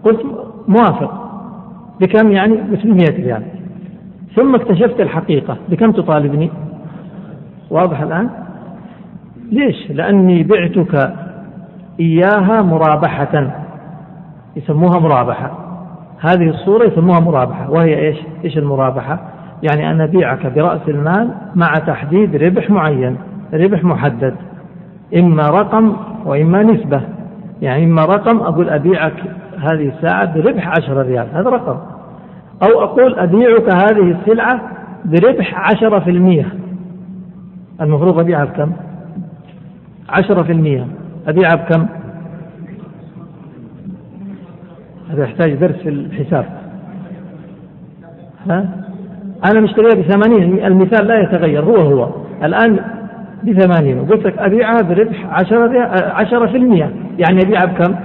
قلت موافق. بكم يعني؟ بثمانمائة ريال. ثم اكتشفت الحقيقة. بكم تطالبني؟ واضح الآن؟ ليش؟ لأني بعتك إياها مرابحة. يسموها مرابحة. هذه الصورة يسموها مرابحة. وهي إيش؟ إيش المرابحة؟ يعني أن أبيعك برأس المال مع تحديد ربح معين ربح محدد. إما رقم وإما نسبة. يعني إما رقم أقول أبيعك هذه الساعة بربح عشرة ريال. هذا رقم. أو أقول أبيعك هذه السلعة بربح عشرة في المية. المفروض أبيعها بكم؟ عشرة في المية. أبيعها بكم هذا يحتاج درس في الحساب. ها؟ أنا مشتريها بثمانين المثال لا يتغير هو هو. الآن بثمانين. وقلت لك أبيعها بربح عشرة, عشرة في المية. يعني أبيعها بكم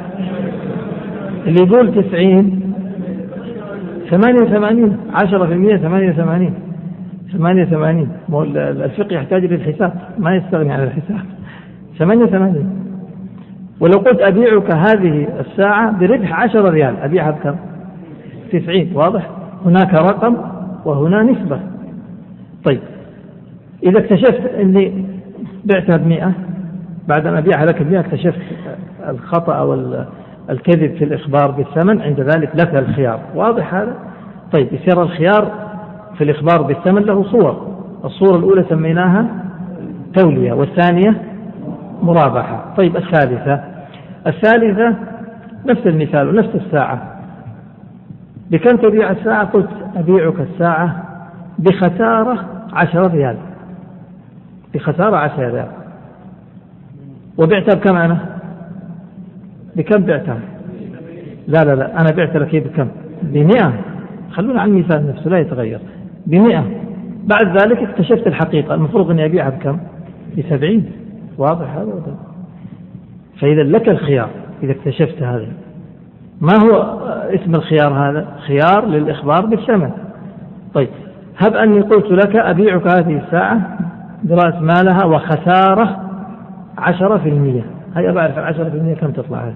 اللي يقول تسعين. ثمانية وثمانين. عشرة في المية ثمانية وثمانين. ثمانية وثمانين. الفقه يحتاج للحساب ما يستغني عن الحساب. ثمانية وثمانين ولو قلت أبيعك هذه الساعة بربح عشرة ريال أبيعها بكم؟ تسعين واضح؟ هناك رقم وهنا نسبة. طيب إذا اكتشفت أني بعتها بمئة بعد أن أبيعها لك بمئة اكتشفت الخطأ أو الكذب في الإخبار بالثمن عند ذلك لك الخيار. واضح هذا؟ طيب يصير الخيار في الإخبار بالثمن له صور. الصورة الأولى سميناها تولية والثانية مرابحة طيب الثالثة. الثالثة نفس المثال ونفس الساعة. بكم تبيع الساعة قلت أبيعك الساعة بخسارة عشرة ريال. بخسارة عشرة ريال. وبعتها بكم أنا؟ بكم بعتها؟ لا لا لا أنا بعت لك بكم؟ بمئة. خلونا عن المثال نفسه لا يتغير. بمئة. بعد ذلك اكتشفت الحقيقة المفروض أني أبيعها بكم؟ بسبعين. واضح هذا فإذا لك الخيار إذا اكتشفت هذا. ما هو اسم الخيار هذا؟ خيار للإخبار بالثمن. طيب هب أني قلت لك أبيعك هذه الساعة برأس مالها وخسارة عشرة في المية. هيا بعرف العشرة في المية كم تطلع هذه؟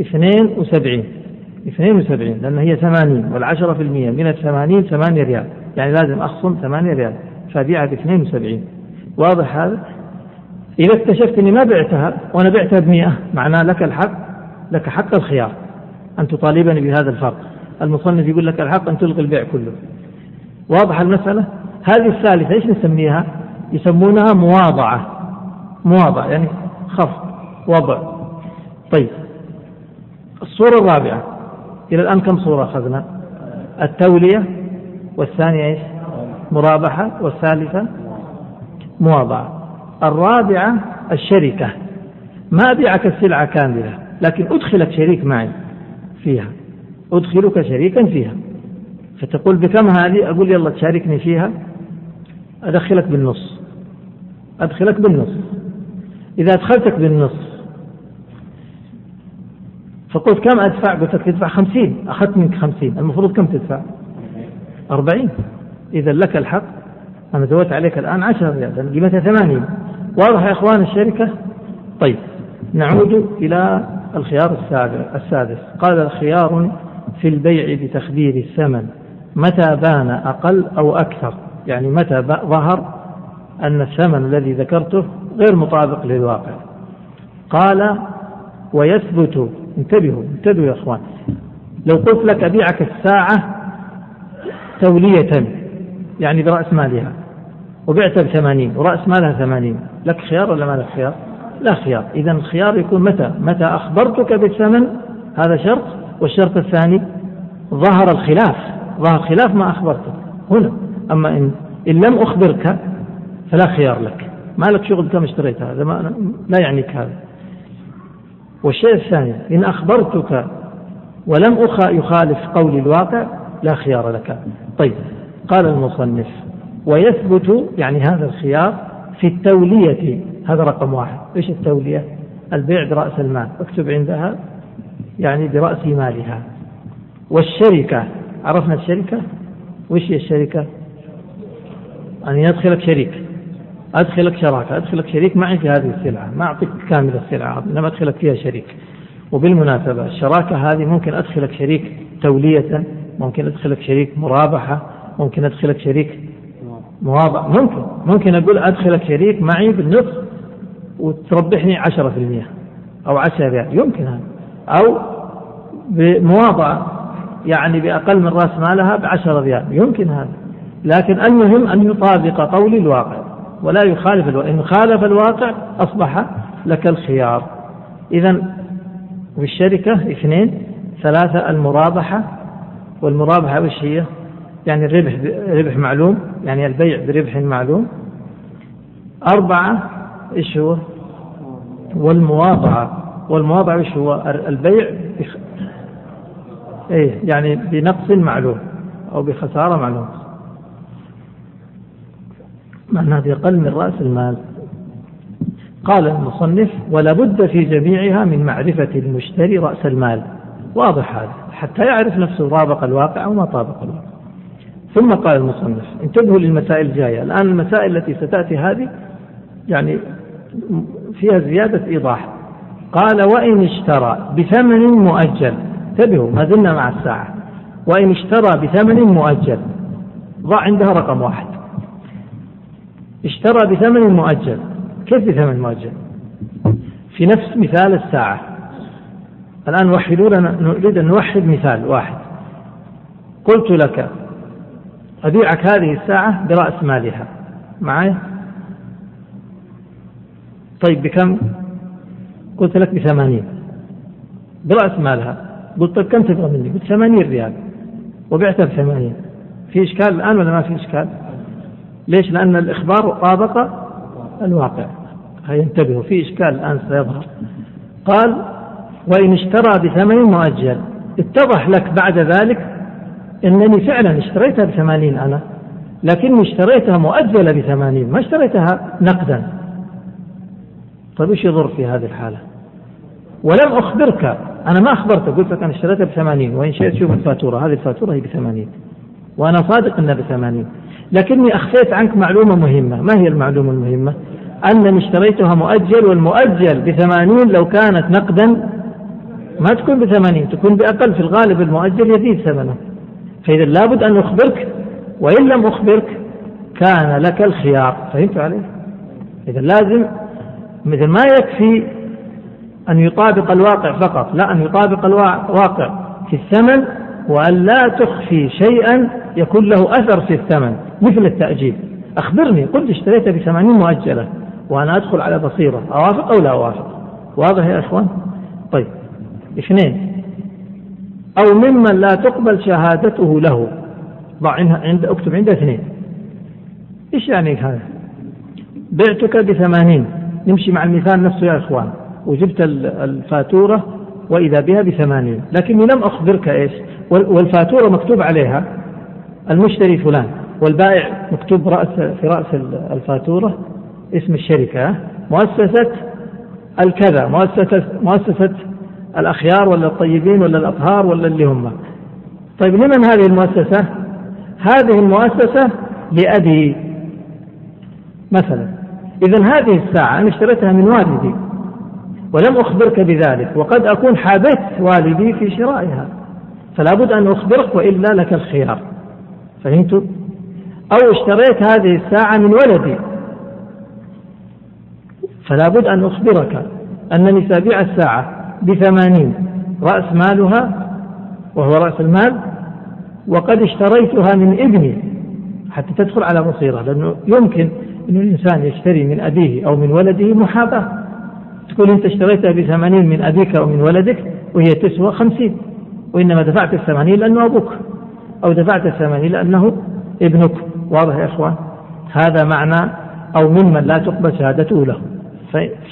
اثنين وسبعين. اثنين وسبعين لأن هي ثمانين والعشرة في المية من الثمانين ثمانية ريال. يعني لازم أخصم ثمانية ريال. فبيعها ب 72 واضح هذا؟ إذا اكتشفت أني ما بعتها وأنا بعتها ب 100 معناه لك الحق لك حق الخيار أن تطالبني بهذا الفرق المصنف يقول لك الحق أن تلغي البيع كله واضح المسألة؟ هذه الثالثة إيش نسميها؟ يسمونها مواضعة مواضعة يعني خفض وضع طيب الصورة الرابعة إلى الآن كم صورة أخذنا؟ التولية والثانية إيش؟ مرابحة والثالثة مواضعة الرابعة الشركة. ما أبيعك السلعة كاملة لكن أدخلك شريك معي فيها. أدخلك شريكا فيها. فتقول بكم هذه؟ أقول يلا تشاركني فيها. أدخلك بالنص. أدخلك بالنص. إذا أدخلتك بالنص فقلت كم أدفع؟ قلت لك تدفع خمسين. أخذت منك خمسين. المفروض كم تدفع؟ أربعين. إذا لك الحق أنا زودت عليك الآن عشرة ريال قيمتها ثمانين واضح يا إخوان الشركة؟ طيب نعود إلى الخيار السادس. قال خيار في البيع بتخدير الثمن. متى بان أقل أو أكثر؟ يعني متى ظهر أن الثمن الذي ذكرته غير مطابق للواقع. قال ويثبت انتبهوا انتبهوا يا إخوان. لو قلت لك أبيعك الساعة تولية يعني برأس مالها. وبعتها بثمانين ورأس مالها ثمانين. لك خيار ولا ما لك خيار؟ لا خيار. إذا الخيار يكون متى؟ متى أخبرتك بالثمن؟ هذا شرط. والشرط الثاني ظهر الخلاف. ظهر خلاف ما أخبرتك. هنا. أما إن, إن لم أخبرك فلا خيار لك. ما لك شغل كم اشتريت هذا؟ ما لا يعنيك هذا. والشيء الثاني إن أخبرتك ولم يخالف قول الواقع لا خيار لك. طيب. قال المصنف ويثبت يعني هذا الخيار في التولية هذا رقم واحد. إيش التولية؟ البيع برأس المال. اكتب عندها يعني برأس مالها. والشركة عرفنا الشركة؟ وش هي الشركة؟ أن يدخلك شريك. أدخلك شراكة. أدخلك شريك معي في هذه السلعة. ما أعطيك كامل السلعة إنما أدخلك فيها شريك. وبالمناسبة الشراكة هذه ممكن أدخلك شريك تولية ممكن أدخلك شريك مرابحة. ممكن أدخلك شريك مواضع. ممكن. ممكن أقول أدخلك شريك معي بالنصف وتربحني عشرة في المية أو عشرة ريال. يمكن هذا. أو بمواضعة يعني بأقل من رأس مالها بعشرة ريال. يمكن هذا. لكن المهم أن يطابق قول الواقع. ولا يخالف الواقع. إن خالف الواقع أصبح لك الخيار. إذا في الشركة اثنين ثلاثة المرابحة والمرابحة وش هي؟ يعني الربح ربح معلوم يعني البيع بربح معلوم. أربعة إيش هو؟ والمواضعة. والمواضعة إيش هو؟ البيع بخ... إيه يعني بنقص معلوم أو بخسارة معلوم. معناها بأقل من رأس المال. قال المصنف ولا بد في جميعها من معرفة المشتري رأس المال. واضح هذا حتى يعرف نفسه طابق الواقع أو ما طابق الواقع. ثم قال المصنف انتبهوا للمسائل الجاية. الآن المسائل التي ستأتي هذه يعني فيها زيادة إيضاح. قال وإن اشترى بثمن مؤجل. انتبهوا ما زلنا مع الساعة. وإن اشترى بثمن مؤجل. ضع عندها رقم واحد. اشترى بثمن مؤجل. كيف بثمن مؤجل؟ في نفس مثال الساعة. الآن وحدوا لنا نريد أن نوحد مثال واحد. قلت لك أبيعك هذه الساعة برأس مالها. معي طيب بكم؟ قلت لك بثمانين. برأس مالها. قلت طيب كم تبغى مني؟ قلت ثمانين ريال. وبعتها بثمانين. في إشكال الآن ولا ما في إشكال؟ ليش؟ لأن الإخبار طابق الواقع. انتبهوا في إشكال الآن سيظهر. قال وإن اشترى بثمن مؤجل اتضح لك بعد ذلك أنني فعلا اشتريتها بثمانين أنا لكني اشتريتها مؤجلة بثمانين ما اشتريتها نقدا. طيب إيش يضر في هذه الحالة؟ ولم أخبرك أنا ما أخبرتك قلت لك أنا اشتريتها بثمانين وإن شئت شوف الفاتورة هذه الفاتورة هي بثمانين وأنا صادق أنها بثمانين. لكني أخفيت عنك معلومة مهمة ما هي المعلومة المهمة؟ أنني اشتريتها مؤجل والمؤجل بثمانين لو كانت نقدا ما تكون بثمانين تكون بأقل في الغالب المؤجل يزيد ثمنه. فإذا لابد أن أخبرك وإن لم أخبرك كان لك الخيار. فهمت عليه إذا لازم مثل ما يكفي أن يطابق الواقع فقط لا أن يطابق الواقع في الثمن وأن لا تخفي شيئا يكون له أثر في الثمن مثل التأجيل. أخبرني قلت اشتريتها بثمانين مؤجلة وأنا أدخل على بصيرة أوافق أو لا أوافق؟ واضح يا إخوان؟ طيب اثنين. أو ممن لا تقبل شهادته له. ضع عند اكتب عند اثنين. إيش يعني هذا؟ بعتك بثمانين. نمشي مع المثال نفسه يا إخوان. وجبت الفاتورة وإذا بها بثمانين. لكني لم أخبرك إيش؟ والفاتورة مكتوب عليها المشتري فلان والبائع مكتوب رأس في رأس الفاتورة اسم الشركة. مؤسسة الكذا مؤسسة مؤسسة الأخيار ولا الطيبين ولا الأطهار ولا اللي هم. طيب لمن هذه المؤسسة؟ هذه المؤسسة لأبي. مثلا إذا هذه الساعة أنا اشتريتها من والدي ولم أخبرك بذلك وقد أكون حابت والدي في شرائها فلا بد أن أخبرك وإلا لك الخيار. فهمت؟ أو اشتريت هذه الساعة من ولدي فلا بد أن أخبرك أنني سأبيع الساعة بثمانين. رأس مالها وهو رأس المال وقد اشتريتها من ابني حتى تدخل على بصيرة لأنه يمكن أن الإنسان يشتري من أبيه أو من ولده محاباة. تقول أنت اشتريتها بثمانين من أبيك أو من ولدك وهي تسوى خمسين وإنما دفعت الثمانين لأنه أبوك أو دفعت الثمانين لأنه ابنك. واضح يا إخوان؟ هذا معنى أو ممن لا تقبل شهادته له.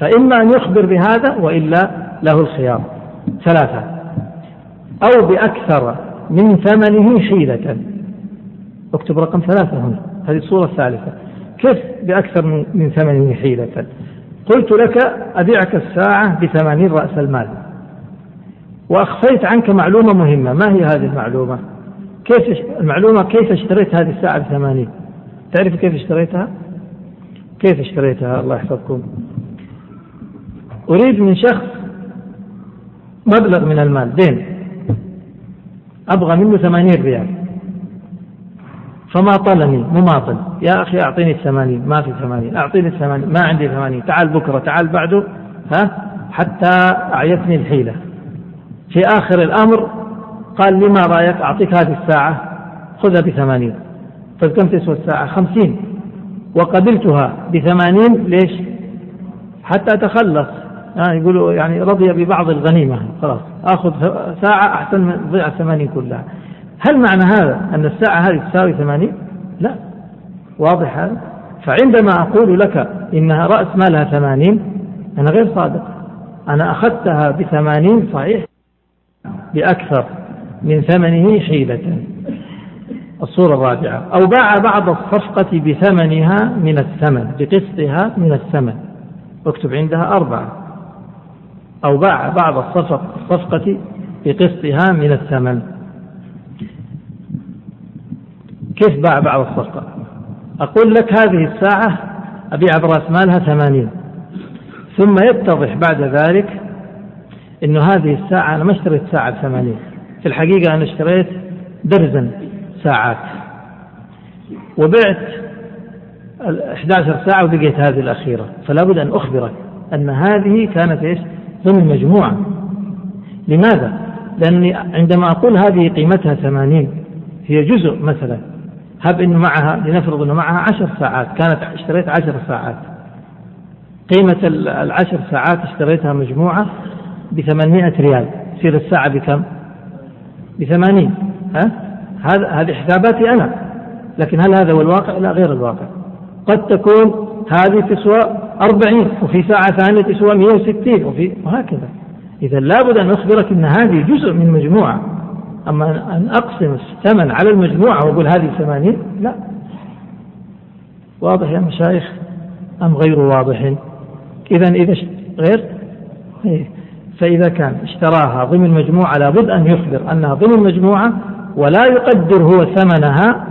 فإما أن يخبر بهذا وإلا له الخيار. ثلاثة. أو بأكثر من ثمنه حيلة. اكتب رقم ثلاثة هنا. هذه الصورة الثالثة. كيف بأكثر من ثمنه حيلة. قلت لك أبيعك الساعة بثمانين رأس المال. وأخفيت عنك معلومة مهمة. ما هي هذه المعلومة؟ كيف المعلومة كيف اشتريت هذه الساعة بثمانين؟ تعرف كيف اشتريتها؟ كيف اشتريتها؟ الله يحفظكم. أريد من شخص مبلغ من المال دين. أبغى منه ثمانين ريال. فماطلني مماطل يا أخي أعطيني الثمانين ما في ثمانين. أعطيني الثمانين ما عندي ثمانين. تعال بكرة تعال بعده. ها؟ حتى أعيتني الحيلة. في آخر الأمر قال لي ما رأيك؟ أعطيك هذه الساعة. خذها بثمانين. طيب كم تسوى الساعة خمسين. وقبلتها بثمانين ليش؟ حتى أتخلص. يعني يقولوا يعني رضي ببعض الغنيمة خلاص. آخذ ساعة أحسن من ضيع الثمانين كلها. هل معنى هذا أن الساعة هذه تساوي ثمانين؟ لا. واضح هذا؟ فعندما أقول لك إنها رأس مالها ثمانين أنا غير صادق. أنا أخذتها بثمانين صحيح؟ بأكثر. من ثمنه حيلة. الصورة الرابعة. أو باع بعض الصفقة بثمنها من الثمن بقسطها من الثمن. اكتب عندها أربعة. أو باع بعض الصفقة بقسطها من الثمن. كيف باع بعض الصفقة؟ أقول لك هذه الساعة أبيع برأس مالها ثمانين. ثم يتضح بعد ذلك أنه هذه الساعة أنا ما اشتريت ساعة بثمانين. في الحقيقة أنا اشتريت درزا ساعات. وبعت 11 ساعة وبقيت هذه الأخيرة. فلا بد أن أخبرك أن هذه كانت إيش؟ ضمن مجموعة لماذا؟ لأني عندما أقول هذه قيمتها ثمانين هي جزء مثلا هب أنه معها لنفرض أنه معها عشر ساعات كانت اشتريت عشر ساعات قيمة العشر ساعات اشتريتها مجموعة بثمانمائة ريال تصير الساعة بكم؟ بثمانين ها؟ هذا هذه حساباتي أنا لكن هل هذا هو الواقع؟ لا غير الواقع قد تكون هذه تسوى أربعين وفي ساعة ثانية تسوى 160 وفي وهكذا. إذا لابد أن أخبرك أن هذه جزء من مجموعة. أما أن أقسم الثمن على المجموعة وأقول هذه ثمانين لا. واضح يا مشايخ أم غير واضح؟ إذا إذا غير؟ إيه. فإذا كان اشتراها ضمن مجموعة لابد أن يخبر أنها ضمن مجموعة ولا يقدر هو ثمنها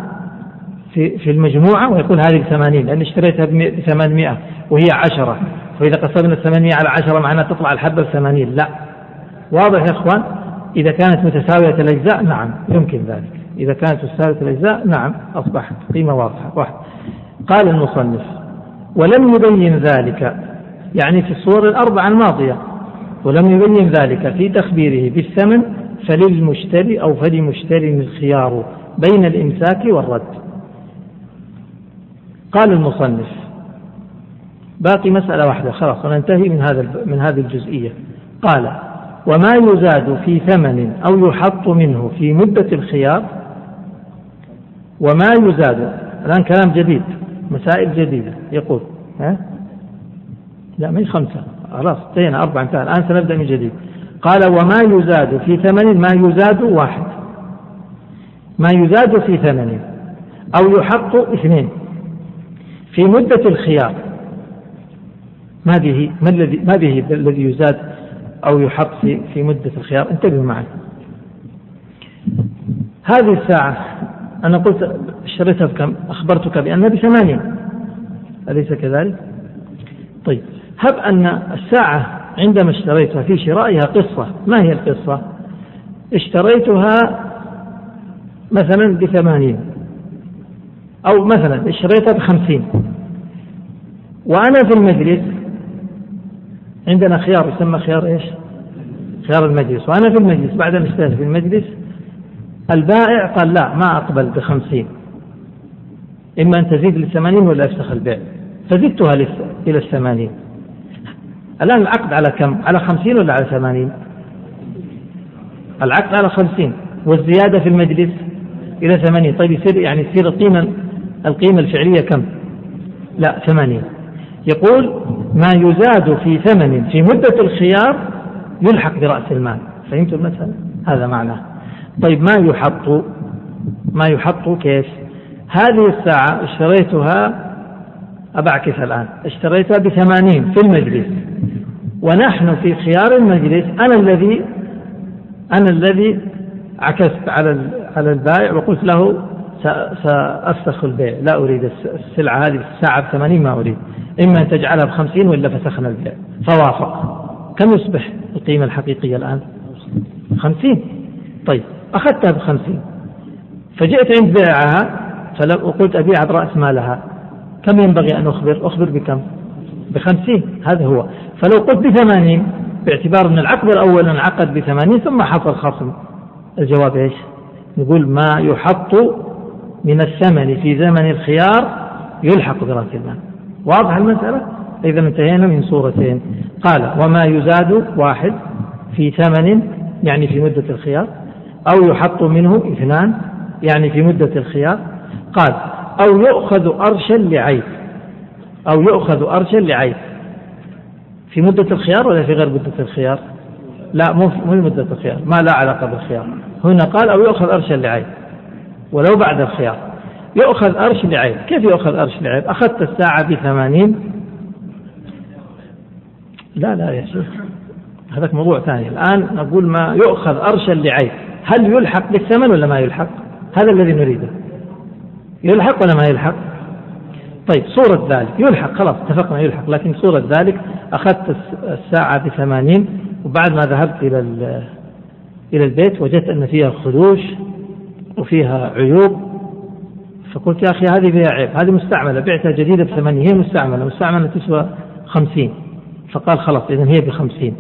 في في المجموعة ويقول هذه ثمانين لأن اشتريتها بثمانمائة وهي عشرة. فإذا قسمنا الثمانية على عشرة معناها تطلع الحبة بثمانين. لا. واضح يا إخوان؟ إذا كانت متساوية الأجزاء نعم يمكن ذلك. إذا كانت متساوية الأجزاء نعم أصبحت قيمة واضحة. واحد. قال المصنف ولم يبين ذلك يعني في الصور الأربعة الماضية ولم يبين ذلك في تخبيره بالثمن فللمشتري أو فلمشتري الخيار بين الإمساك والرد. قال المصنف باقي مسألة واحدة خلاص وننتهي من هذا من هذه الجزئية. قال وما يزاد في ثمن أو يحط منه في مدة الخيار وما يزاد الآن كلام جديد مسائل جديدة يقول ها؟ لا ما هي خمسة خلاص انتهينا أربعة انتهى الآن سنبدأ من جديد. قال وما يزاد في ثمن ما يزاد واحد ما يزاد في ثمن أو يحط اثنين. في مدة الخيار ما به ما الذي ما به الذي يزاد أو يحط في في مدة الخيار انتبهوا معي هذه الساعة أنا قلت اشتريتها بكم؟ أخبرتك بأنها بثمانين أليس كذلك؟ طيب هب أن الساعة عندما اشتريتها في شرائها قصة ما هي القصة؟ اشتريتها مثلا بثمانين أو مثلا اشتريتها بخمسين. وأنا في المجلس عندنا خيار يسمى خيار إيش؟ خيار المجلس. وأنا في المجلس بعد أن اشتريت في المجلس البائع قال لا ما أقبل بخمسين. إما أن تزيد للثمانين ولا أفسخ البيع. فزدتها إلى الثمانين. الآن العقد على كم؟ على خمسين ولا على ثمانين؟ العقد على خمسين. والزيادة في المجلس إلى ثمانين. طيب يصير يعني تصير القيمة القيمة الفعلية كم؟ لا ثمانين يقول ما يزاد في ثمن في مدة الخيار يلحق برأس المال فهمتم المسألة؟ هذا معناه طيب ما يحط ما يحط كيف؟ هذه الساعة اشتريتها أبعكس الآن اشتريتها بثمانين في المجلس ونحن في خيار المجلس أنا الذي أنا الذي عكست على على البائع وقلت له سأفسخ البيع. لا أريد السلعة هذه الساعة بثمانين ما أريد. إما أن تجعلها بخمسين ولا فسخنا البيع. فوافق. كم يصبح القيمة الحقيقية الآن؟ خمسين. طيب أخذتها بخمسين. فجئت عند بيعها وقلت أبيع برأس مالها. كم ينبغي أن أخبر؟ أخبر بكم؟ بخمسين. هذا هو. فلو قلت بثمانين باعتبار أن العقد الأول انعقد بثمانين ثم حصل خصم. الجواب إيش؟ نقول ما يحط من الثمن في زمن الخيار يلحق برأس المال. واضح المسألة؟ إذا انتهينا من صورتين قال وما يزاد واحد في ثمن يعني في مدة الخيار أو يحط منه اثنان يعني في مدة الخيار. قال أو يؤخذ أرشا لعيب. أو يؤخذ أرشا لعيب. في مدة الخيار ولا في غير مدة الخيار؟ لا مو مو مدة الخيار. ما لا علاقة بالخيار. هنا قال أو يؤخذ أرشا لعيب. ولو بعد الخيار. يؤخذ أرش لعيب كيف يؤخذ أرش لعيب أخذت الساعة بثمانين. لا لا يا شيخ. هذاك موضوع ثاني. الآن نقول ما يؤخذ أرشا لعيب هل يلحق بالثمن ولا ما يلحق؟ هذا الذي نريده. يلحق ولا ما يلحق؟ طيب صورة ذلك. يلحق خلاص اتفقنا يلحق. لكن صورة ذلك أخذت الساعة بثمانين وبعد ما ذهبت إلى إلى البيت وجدت أن فيها خدوش وفيها عيوب. فقلت يا أخي هذه فيها عيب هذه مستعملة بعتها جديدة بثمانية هي مستعملة مستعملة تسوى خمسين. فقال خلاص إذا هي بخمسين.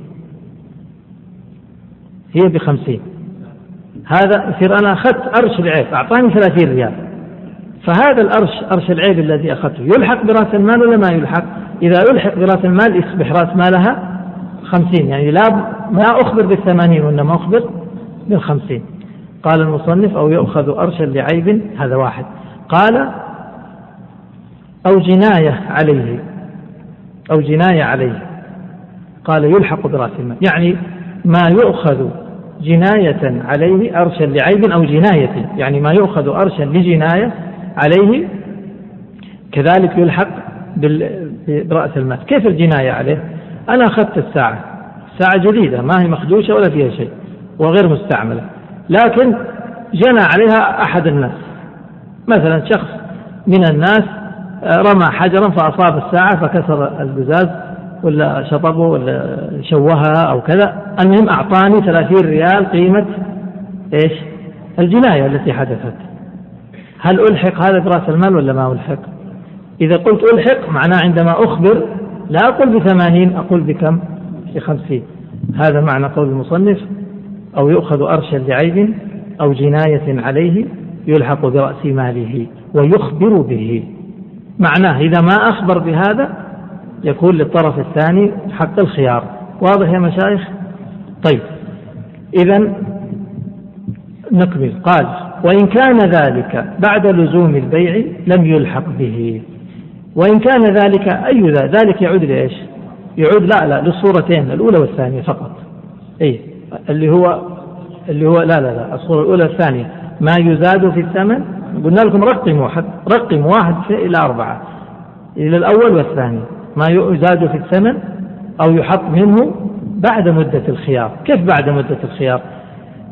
هي بخمسين. هذا يصير أنا أخذت أرش العيب أعطاني ثلاثين ريال. فهذا الأرش أرش العيب الذي أخذته يلحق برأس المال ولا ما يلحق؟ إذا يلحق برأس المال يصبح رأس مالها خمسين يعني لا ما أخبر بالثمانين وإنما أخبر بالخمسين. قال المصنف أو يؤخذ أرشا لعيب هذا واحد. قال أو جناية عليه أو جناية عليه. قال يلحق برأس المال يعني ما يؤخذ جناية عليه أرشا لعيب أو جناية. يعني ما يؤخذ أرشا لجناية عليه كذلك يلحق برأس المال كيف الجناية عليه؟ أنا أخذت الساعة. ساعة جديدة ما هي مخدوشة ولا فيها شيء وغير مستعملة. لكن جنى عليها أحد الناس. مثلا شخص من الناس رمى حجرا فأصاب الساعة فكسر القزاز ولا شطبه ولا شوهها أو كذا. المهم أعطاني ثلاثين ريال قيمة إيش؟ الجناية التي حدثت. هل ألحق هذا برأس المال ولا ما ألحق؟ إذا قلت ألحق معناه عندما أخبر لا أقول بثمانين أقول بكم؟ بخمسين. هذا معنى قول المصنف. أو يؤخذ أرشا لعيب أو جناية عليه يلحق برأس ماله ويخبر به. معناه إذا ما أخبر بهذا يكون للطرف الثاني حق الخيار. واضح يا مشايخ؟ طيب. إذا نكمل. قال وإن كان ذلك بعد لزوم البيع لم يلحق به. وإن كان ذلك أي ذلك يعود لإيش؟ يعود لا لا للصورتين الأولى والثانية فقط. اي اللي هو اللي هو لا لا لا الصورة الأولى الثانية. ما يزاد في الثمن؟ قلنا لكم رقموا رقم واحد إلى أربعة. إلى الأول والثاني. ما يزاد في الثمن؟ أو يحط منه بعد مدة الخيار. كيف بعد مدة الخيار؟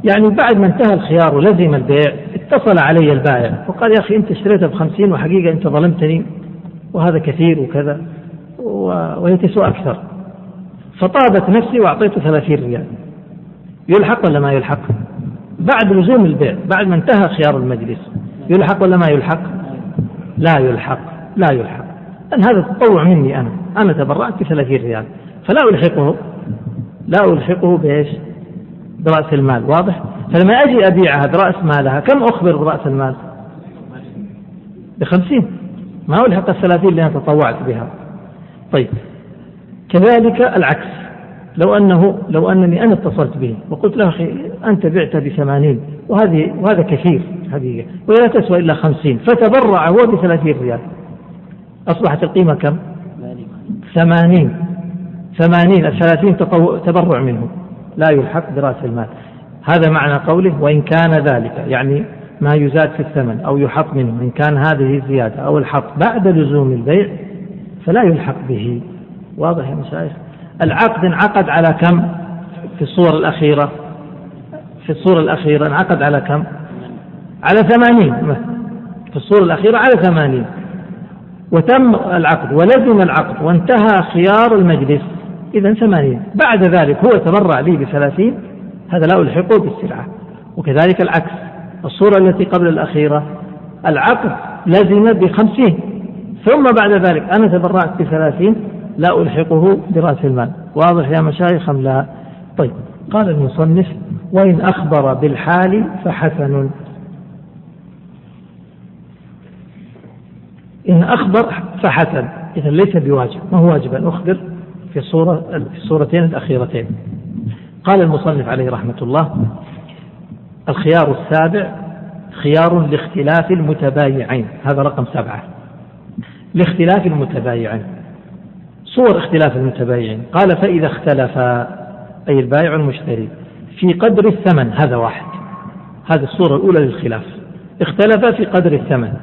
يعني بعد ما انتهى الخيار ولزم البيع اتصل علي البائع وقال يا أخي أنت اشتريتها بخمسين وحقيقة أنت ظلمتني وهذا كثير وكذا وهي تسوى أكثر. فطابت نفسي وأعطيته ثلاثين ريال. يلحق ولا ما يلحق؟ بعد لزوم البيع بعد ما انتهى خيار المجلس يلحق ولا ما يلحق؟ لا يلحق لا يلحق. لأن هذا تطوع مني أنا أنا تبرعت بثلاثين ريال. فلا ألحقه. لا ألحقه بإيش؟ برأس المال واضح؟ فلما أجي أبيعها برأس مالها كم أخبر برأس المال؟ بخمسين. ما ألحق الثلاثين اللي أنا تطوعت بها. طيب كذلك العكس. لو أنه لو أنني أنا اتصلت به وقلت له أخي أنت بعت بثمانين وهذه وهذا كثير حقيقة ولا تسوى إلا خمسين فتبرع هو بثلاثين ريال. أصبحت القيمة كم؟ ثمانين. ثمانين الثلاثين تبرع منه. لا يلحق برأس المال. هذا معنى قوله وإن كان ذلك يعني ما يزاد في الثمن أو يحط منه إن كان هذه الزيادة أو الحط بعد لزوم البيع فلا يلحق به. واضح يا مشايخ؟ العقد انعقد على كم؟ في الصور الأخيرة. في الصورة الأخيرة انعقد على كم؟ على ثمانين. في الصورة الأخيرة على ثمانين. وتم العقد ولزم العقد وانتهى خيار المجلس. إذا ثمانين. بعد ذلك هو تبرع لي بثلاثين. هذا لا ألحقه بالسلعة. وكذلك العكس. الصورة التي قبل الأخيرة العقد لزم بخمسين. ثم بعد ذلك أنا تبرعت بثلاثين. لا ألحقه برأس المال. واضح يا مشايخ أم لا؟ طيب قال المصنف وإن أخبر بالحال فحسن. إن أخبر فحسن. إذا ليس بواجب ما هو واجب؟ أن أخبر في الصورة في الصورتين الأخيرتين. قال المصنف عليه رحمة الله الخيار السابع خيار لاختلاف المتبايعين. هذا رقم سبعة. لاختلاف المتبايعين. صور اختلاف المتبايعين. قال فإذا اختلف أي البائع والمشتري في قدر الثمن هذا واحد. هذه الصورة الأولى للخلاف. اختلف في قدر الثمن.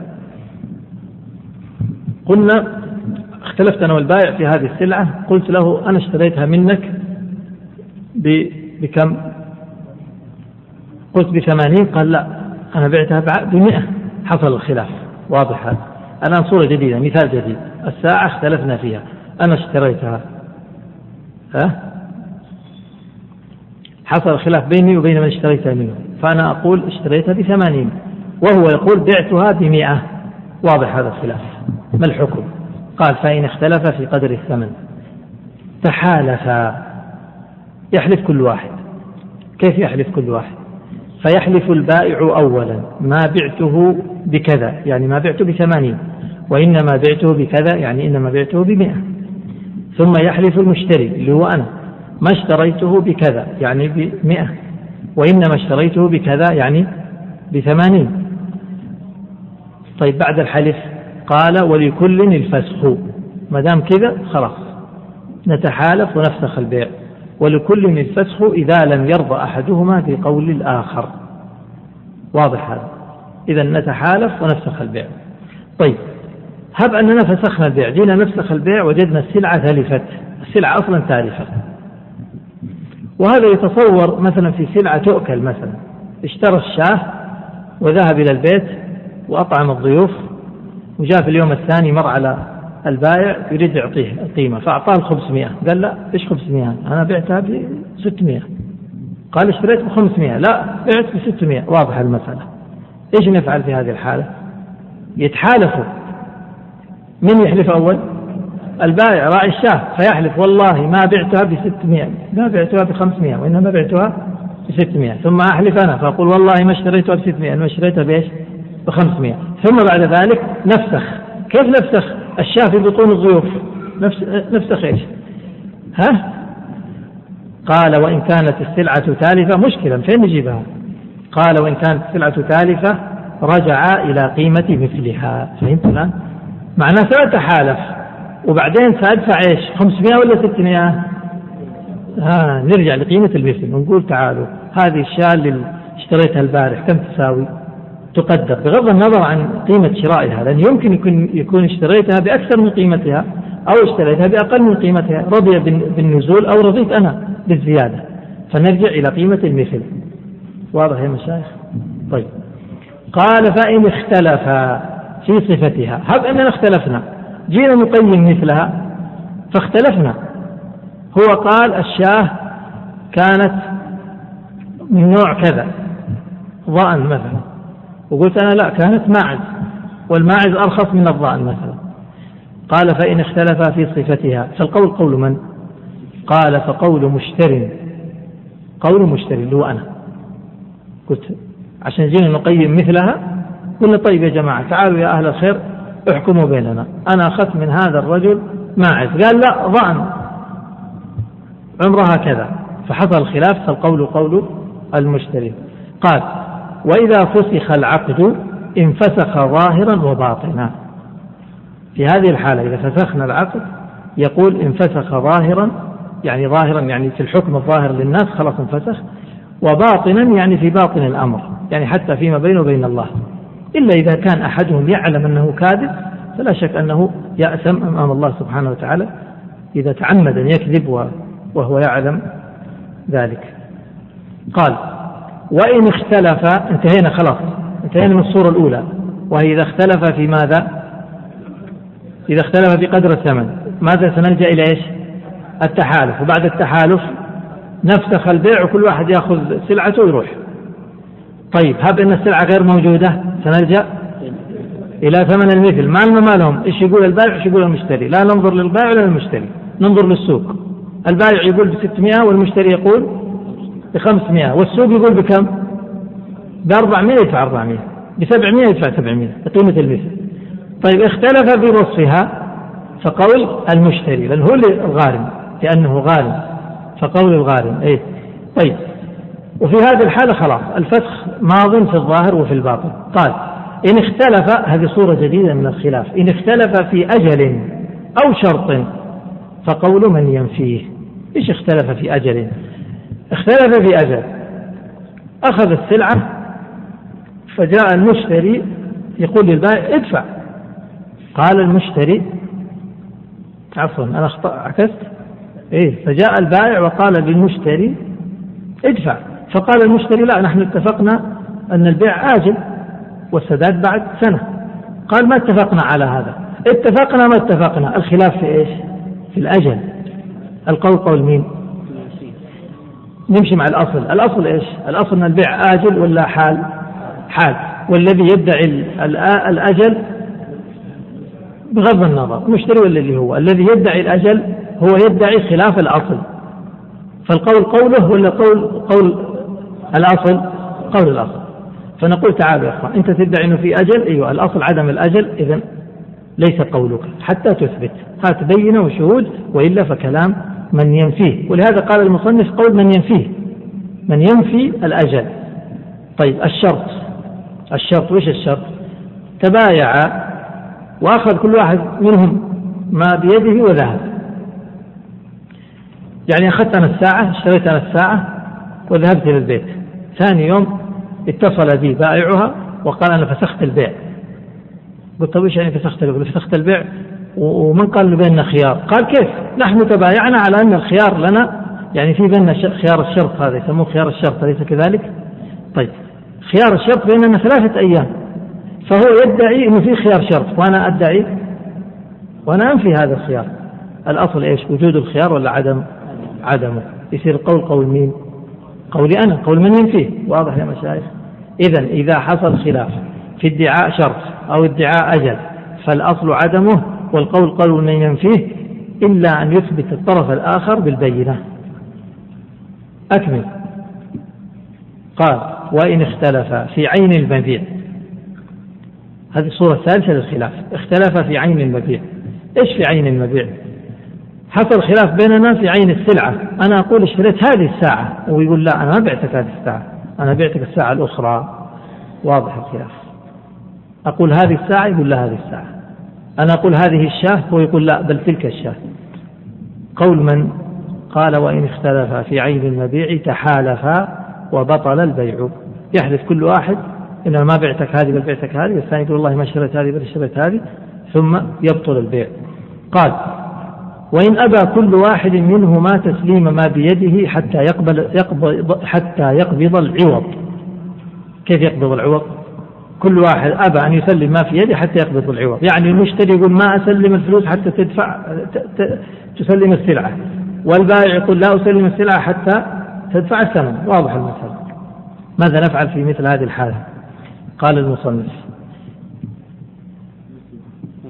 قلنا اختلفت أنا والبائع في هذه السلعة قلت له أنا اشتريتها منك بكم؟ قلت بثمانين قال لا أنا بعتها بمئة. حصل الخلاف واضح هذا. الآن صورة جديدة مثال جديد. الساعة اختلفنا فيها. أنا اشتريتها. ها؟ حصل خلاف بيني وبين من اشتريتها منه. فأنا أقول اشتريتها بثمانين وهو يقول بعتها بمئة. واضح هذا الخلاف. ما الحكم؟ قال فإن اختلف في قدر الثمن. تحالفا يحلف كل واحد. كيف يحلف كل واحد؟ فيحلف البائع أولا. ما بعته بكذا يعني ما بعته بثمانين وإنما بعته بكذا يعني إنما بعته بمئة. ثم يحلف المشتري اللي هو أنا. ما اشتريته بكذا يعني بمئة. وإنما اشتريته بكذا يعني بثمانين. طيب بعد الحلف قال ولكل الفسخ. ما دام كذا خلاص. نتحالف ونفسخ البيع. ولكل الفسخ إذا لم يرضى أحدهما بقول الآخر. واضح هذا. إذا نتحالف ونفسخ البيع. طيب هب أننا فسخنا البيع جينا نفسخ البيع وجدنا السلعة تلفت السلعة أصلا تالفة وهذا يتصور مثلا في سلعة تؤكل مثلا. اشترى الشاه وذهب إلى البيت وأطعم الضيوف وجاء في اليوم الثاني مر على البائع يريد يعطيه القيمة فأعطاه ال 500 قال لا إيش 500 أنا بعتها ب 600 قال اشتريت ب 500 لا بعت ب 600 واضح المسألة. إيش نفعل في هذه الحالة؟ يتحالفوا. من يحلف أول البائع راعي الشاه فيحلف والله ما بعتها ب 600 ما بعتها ب 500 وإنما بعتها ب 600 ثم أحلف أنا فأقول والله ما اشتريتها ب 600 إنما اشتريتها بإيش؟ ب 500 ثم بعد ذلك نفسخ كيف نفسخ الشاه في بطون الضيوف نفس نفسخ إيش؟ ها؟ قال وإن كانت السلعة تالفة مشكلة فين نجيبها؟ قال وإن كانت السلعة تالفة رجع إلى قيمة مثلها فهمت الآن؟ معناه سأتحالف وبعدين سأدفع إيش؟ 500 ولا 600 ها نرجع لقيمة المثل ونقول تعالوا هذه الشاة اللي اشتريتها البارح كم تساوي؟ تقدر. بغض النظر عن قيمة شرائها لأن يمكن يكون يكون اشتريتها بأكثر من قيمتها أو اشتريتها بأقل من قيمتها رضي بالنزول أو رضيت أنا بالزيادة. فنرجع إلى قيمة المثل. واضح يا مشايخ؟ طيب. قال فإن اختلفا. في صفتها. هب أننا اختلفنا. جينا نقيم مثلها فاختلفنا. هو قال الشاه كانت من نوع كذا ضأن مثلا. وقلت أنا لا كانت ماعز والماعز أرخص من الضأن مثلا. قال فإن اختلفا في صفتها. فالقول قول من؟ قال فقول مشتر. قول مشتري اللي هو أنا. قلت عشان جينا نقيم مثلها قلنا طيب يا جماعة تعالوا يا أهل الخير احكموا بيننا. أنا أخذت من هذا الرجل ماعز. قال لا ضأن عمرها كذا. فحصل الخلاف فالقول قول المشتري. قال وإذا فسخ العقد انفسخ ظاهرا وباطنا. في هذه الحالة إذا فسخنا العقد يقول انفسخ ظاهرا يعني ظاهرا يعني في الحكم الظاهر للناس خلاص انفسخ وباطنا يعني في باطن الأمر يعني حتى فيما بينه وبين الله. إلا إذا كان أحدهم يعلم أنه كاذب فلا شك أنه يأثم أمام الله سبحانه وتعالى إذا تعمد أن يكذب وهو يعلم ذلك. قال وإن اختلف انتهينا خلاص انتهينا من الصورة الأولى وهي إذا اختلف في ماذا؟ إذا اختلف في قدر الثمن ماذا سنلجأ إلى إيش؟ التحالف. وبعد التحالف نفسخ البيع وكل واحد يأخذ سلعته ويروح. طيب هب أن السلعة غير موجودة؟ سنلجأ إلى ثمن المثل. ما ما لهم إيش يقول البائع؟ إيش يقول المشتري؟ لا ننظر للبائع ولا للمشتري. ننظر للسوق. البائع يقول ب 600 والمشتري يقول ب 500 والسوق يقول بكم؟ ب 400 يدفع 400 ب 700 يدفع 700 قيمة المثل. طيب اختلف في وصفها فقول المشتري لأنه هو الغارم لأنه غارم. فقول الغارم إيه؟ طيب. وفي هذه الحالة خلاص الفسخ ماض في الظاهر وفي الباطن. قال إن اختلف هذه صورة جديدة من الخلاف. إن اختلف في أجل أو شرط فقول من ينفيه؟ إيش اختلف في أجل؟ اختلف في أجل. أخذ السلعة فجاء المشتري يقول للبائع ادفع. قال المشتري عفوا أنا عكست. إيه فجاء البائع وقال للمشتري ادفع. فقال المشتري لا نحن اتفقنا أن البيع آجل والسداد بعد سنة. قال ما اتفقنا على هذا. اتفقنا ما اتفقنا. الخلاف في إيش؟ في الأجل. القول قول مين؟ نمشي مع الأصل. الأصل إيش؟ الأصل أن البيع آجل ولا حال؟ حال. والذي يدعي الأجل بغض النظر. المشتري ولا اللي هو؟ الذي يدعي الأجل هو يدعي خلاف الأصل. فالقول قوله ولا قول قول الأصل قول الأصل. فنقول تعالوا يا أخوان أنت تدعي أنه في أجل أيوة الأصل عدم الأجل إذا ليس قولك حتى تثبت. هات بينة وشهود وإلا فكلام من ينفيه. ولهذا قال المصنف قول من ينفيه من ينفي الأجل. طيب الشرط. الشرط وش الشرط؟ تبايع وأخذ كل واحد منهم ما بيده وذهب. يعني أخذت أنا الساعة اشتريت أنا الساعة وذهبت إلى البيت. ثاني يوم اتصل بي بائعها وقال أنا فسخت البيع قلت طيب إيش يعني فسخت البيع؟ فسخت البيع ومن قال بيننا خيار؟ قال كيف؟ نحن تبايعنا على أن الخيار لنا يعني في بيننا خيار الشرط هذا يسموه خيار الشرط أليس كذلك؟ طيب خيار الشرط بيننا ثلاثة أيام فهو يدعي إنه في خيار شرط وأنا أدعي وأنا أنفي هذا الخيار الأصل إيش وجود الخيار ولا عدم عدمه يصير قول قول مين قولي أنا قول من ينفيه واضح يا مشايخ. اذا إذا حصل خلاف في ادعاء شرط أو ادعاء أجل فالأصل عدمه والقول قول من ينفيه إلا أن يثبت الطرف الآخر بالبينة. أكمل. قال وإن اختلف في عين المبيع. هذه الصورة الثالثة للخلاف. اختلف في عين المبيع. إيش في عين المبيع؟ حصل خلاف بيننا في عين السلعة. أنا أقول اشتريت هذه الساعة. ويقول لا أنا ما بعتك هذه الساعة. أنا بعتك الساعة الأخرى. واضح الخلاف. أقول هذه الساعة يقول لا هذه الساعة. أنا أقول هذه الشاة هو يقول لا بل تلك الشاة. قول من؟ قال وإن اختلفا في عين المبيع تحالفا وبطل البيع. يحلف كل واحد إنما ما بعتك هذه بل بعتك هذه والثاني يقول والله ما اشتريت هذه بل اشتريت هذه ثم يبطل البيع. قال وإن أبى كل واحد منهما تسليم ما بيده حتى يقبل يقبض حتى يقبض العوض. كيف يقبض العوض؟ كل واحد أبى أن يسلم ما في يده حتى يقبض العوض. يعني المشتري يقول ما أسلم الفلوس حتى تدفع تسلم السلعة. والبائع يقول لا أسلم السلعة حتى تدفع الثمن. واضح المسألة ماذا نفعل في مثل هذه الحالة؟ قال المصنف.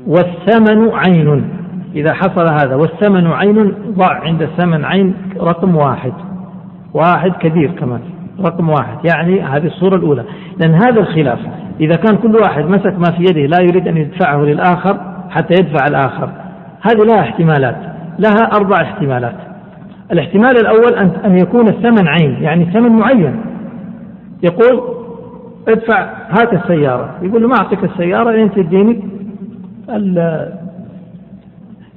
والثمن عين. إذا حصل هذا والثمن عين ضع عند الثمن عين رقم واحد. واحد كبير كمان رقم واحد. يعني هذه الصورة الأولى. لأن هذا الخلاف إذا كان كل واحد مسك ما في يده لا يريد أن يدفعه للآخر حتى يدفع الآخر. هذه لها احتمالات لها أربع احتمالات. الاحتمال الأول أن أن يكون الثمن عين يعني ثمن معين. يقول ادفع هات السيارة. يقول له ما أعطيك السيارة لين تديني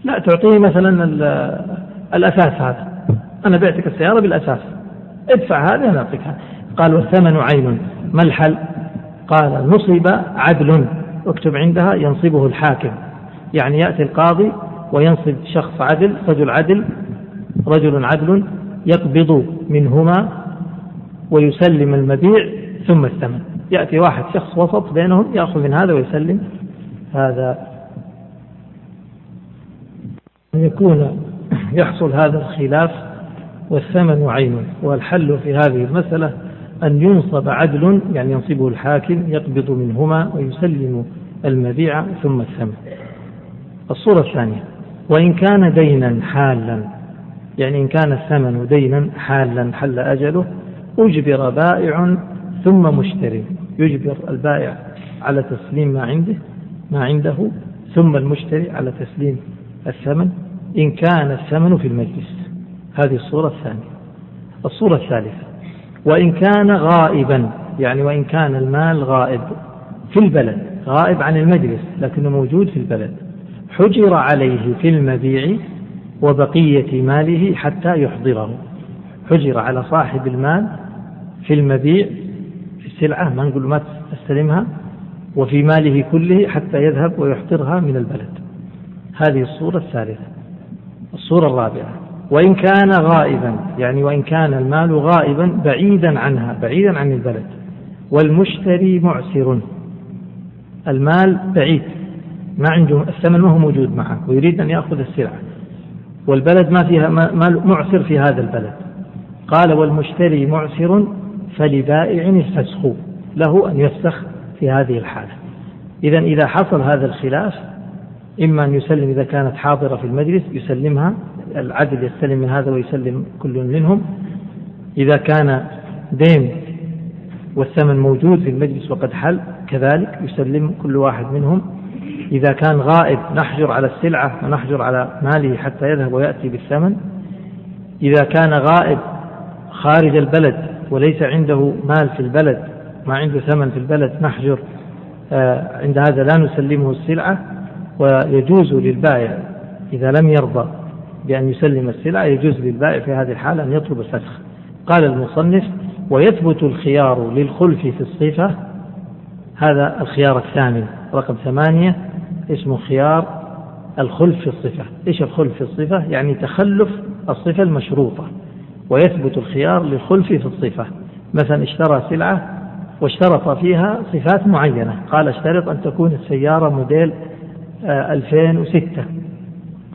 لا تعطيه مثلا الأساس هذا. أنا بعتك السيارة بالأساس. ادفع هذا أنا أعطيك قال والثمن عين. ما الحل؟ قال نصب عدل. اكتب عندها ينصبه الحاكم. يعني يأتي القاضي وينصب شخص عدل رجل عدل رجل عدل يقبض منهما ويسلم المبيع ثم الثمن. يأتي واحد شخص وسط بينهم يأخذ من هذا ويسلم هذا أن يكون يحصل هذا الخلاف والثمن عين والحل في هذه المسألة أن ينصب عدل يعني ينصبه الحاكم يقبض منهما ويسلم المبيع ثم الثمن. الصورة الثانية وإن كان دينا حالا يعني إن كان الثمن دينا حالا حل أجله أجبر بائع ثم مشتري يجبر البائع على تسليم ما عنده ما عنده ثم المشتري على تسليم الثمن. إن كان الثمن في المجلس. هذه الصورة الثانية. الصورة الثالثة. وإن كان غائبا يعني وإن كان المال غائب في البلد غائب عن المجلس لكنه موجود في البلد حجر عليه في المبيع وبقية ماله حتى يحضره. حجر على صاحب المال في المبيع في السلعة ما نقول ما تستلمها وفي ماله كله حتى يذهب ويحضرها من البلد. هذه الصورة الثالثة. الصورة الرابعة. وإن كان غائبا يعني وإن كان المال غائبا بعيدا عنها بعيدا عن البلد. والمشتري معسر. المال بعيد. ما عنده الثمن ما هو موجود معه ويريد أن يأخذ السلعة. والبلد ما فيها مال معسر في هذا البلد. قال والمشتري معسر فلبائع الفسخ له أن يفسخ في هذه الحالة. إذا إذا حصل هذا الخلاف إما أن يسلم إذا كانت حاضرة في المجلس يسلمها العدل يستلم من هذا ويسلم كل منهم. إذا كان دين والثمن موجود في المجلس وقد حل كذلك يسلم كل واحد منهم. إذا كان غائب نحجر على السلعة ونحجر على ماله حتى يذهب ويأتي بالثمن. إذا كان غائب خارج البلد وليس عنده مال في البلد ما عنده ثمن في البلد نحجر آه، عند هذا لا نسلمه السلعة. ويجوز للبائع إذا لم يرضى بأن يسلم السلعة يجوز للبائع في هذه الحالة أن يطلب الفسخ قال المصنف ويثبت الخيار للخلف في الصفة. هذا الخيار الثامن رقم ثمانية اسمه خيار الخلف في الصفة. إيش الخلف في الصفة؟ يعني تخلف الصفة المشروطة. ويثبت الخيار للخلف في الصفة. مثلا اشترى سلعة واشترط فيها صفات معينة. قال اشترط أن تكون السيارة موديل 2006 آه،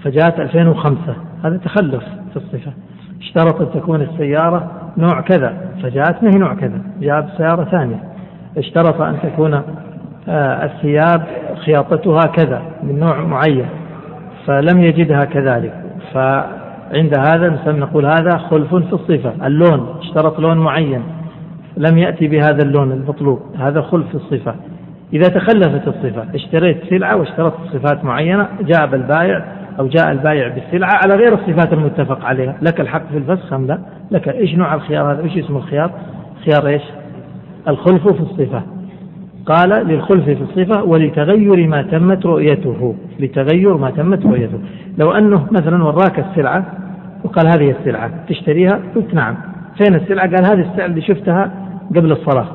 فجاءت 2005 هذا تخلف في الصفة. اشترط أن تكون السيارة نوع كذا. فجاءت ما هي نوع كذا. جاءت سيارة ثانية. اشترط أن تكون آه، الثياب خياطتها كذا من نوع معين. فلم يجدها كذلك. فعند هذا نقول هذا خلف في الصفة. اللون اشترط لون معين. لم يأتي بهذا اللون المطلوب. هذا خلف في الصفة. إذا تخلفت الصفة اشتريت سلعة واشترطت صفات معينة جاء البائع أو جاء البائع بالسلعة على غير الصفات المتفق عليها. لك الحق في الفسخ أم لا؟ لك إيش نوع الخيار هذا؟ إيش اسم الخيار؟ خيار إيش؟ الخلف في الصفة. قال للخلف في الصفة ولتغير ما تمت رؤيته. لتغير ما تمت رؤيته. لو أنه مثلا وراك السلعة وقال هذه السلعة تشتريها؟ قلت نعم. فين السلعة؟ قال هذه السلعة اللي شفتها قبل الصلاة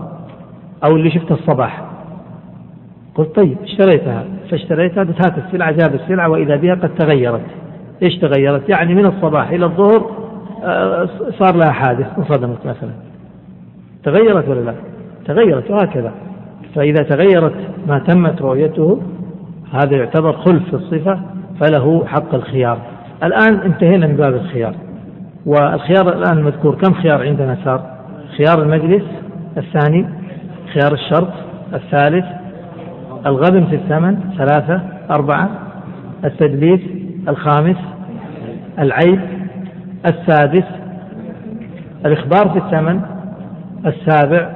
أو اللي شفتها الصباح. قلت طيب اشتريتها. فاشتريتها قلت هات السلعة جاب السلعة وإذا بها قد تغيرت. إيش تغيرت؟ يعني من الصباح إلى الظهر آه، صار لها حادث انصدمت مثلا. تغيرت ولا لا؟ تغيرت وهكذا. فإذا تغيرت ما تمت رؤيته هذا يعتبر خلف الصفة فله حق الخيار. الآن انتهينا من باب الخيار. والخيار الآن المذكور كم خيار عندنا صار؟ خيار المجلس الثاني خيار الشرط الثالث الغبن في الثمن ثلاثة أربعة التدليس الخامس العيب السادس الإخبار في الثمن السابع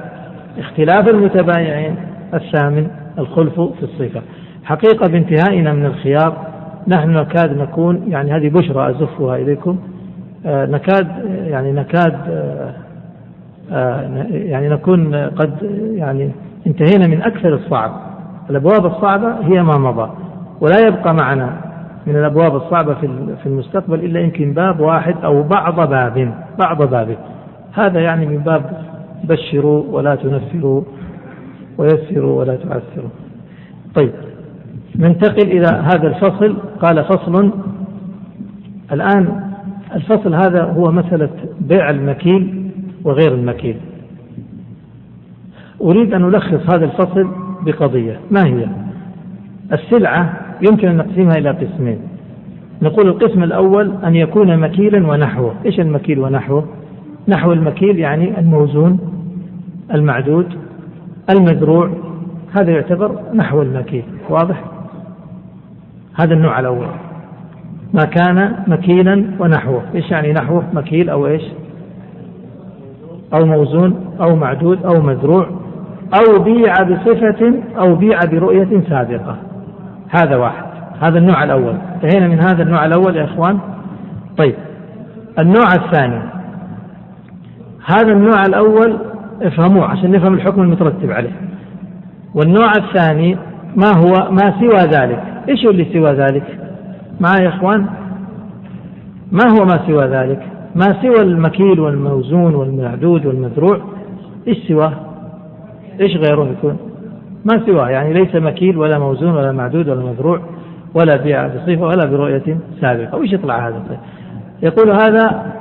اختلاف المتبايعين الثامن الخلف في الصفة. حقيقة بانتهائنا من الخيار نحن نكاد نكون يعني هذه بشرى أزفها إليكم آه نكاد يعني نكاد آه آه يعني نكون قد يعني انتهينا من أكثر الصعب. الأبواب الصعبة هي ما مضى ولا يبقى معنا من الأبواب الصعبة في المستقبل إلا يمكن باب واحد أو بعض باب بعض باب. هذا يعني من باب بشروا ولا تنفروا ويسروا ولا تعسروا. طيب ننتقل إلى هذا الفصل. قال فصل الآن الفصل هذا هو مسألة بيع المكيل وغير المكيل. أريد أن ألخص هذا الفصل بقضية. ما هي؟ السلعة يمكن أن نقسمها إلى قسمين. نقول القسم الأول أن يكون مكيلا ونحوه. إيش المكيل ونحوه؟ نحو المكيل يعني الموزون المعدود المزروع. هذا يعتبر نحو المكيل. واضح؟ هذا النوع الأول. ما كان مكيلا ونحوه. إيش يعني نحوه؟ مكيل أو إيش؟ أو موزون أو معدود أو مزروع. أو بيع بصفة أو بيع برؤية سابقة. هذا واحد. هذا النوع الأول. انتهينا من هذا النوع الأول يا إخوان. طيب. النوع الثاني. هذا النوع الأول افهموه عشان نفهم الحكم المترتب عليه. والنوع الثاني ما هو ما سوى ذلك. إيش اللي سوى ذلك؟ معي يا إخوان؟ ما هو ما سوى ذلك؟ ما سوى المكيل والموزون والمعدود والمزروع إيش سواه؟ إيش غيره يكون؟ ما سواه يعني ليس مكيل ولا موزون ولا معدود ولا مزروع ولا بصفة ولا برؤية سابقة. وش يطلع هذا؟ يقول هذا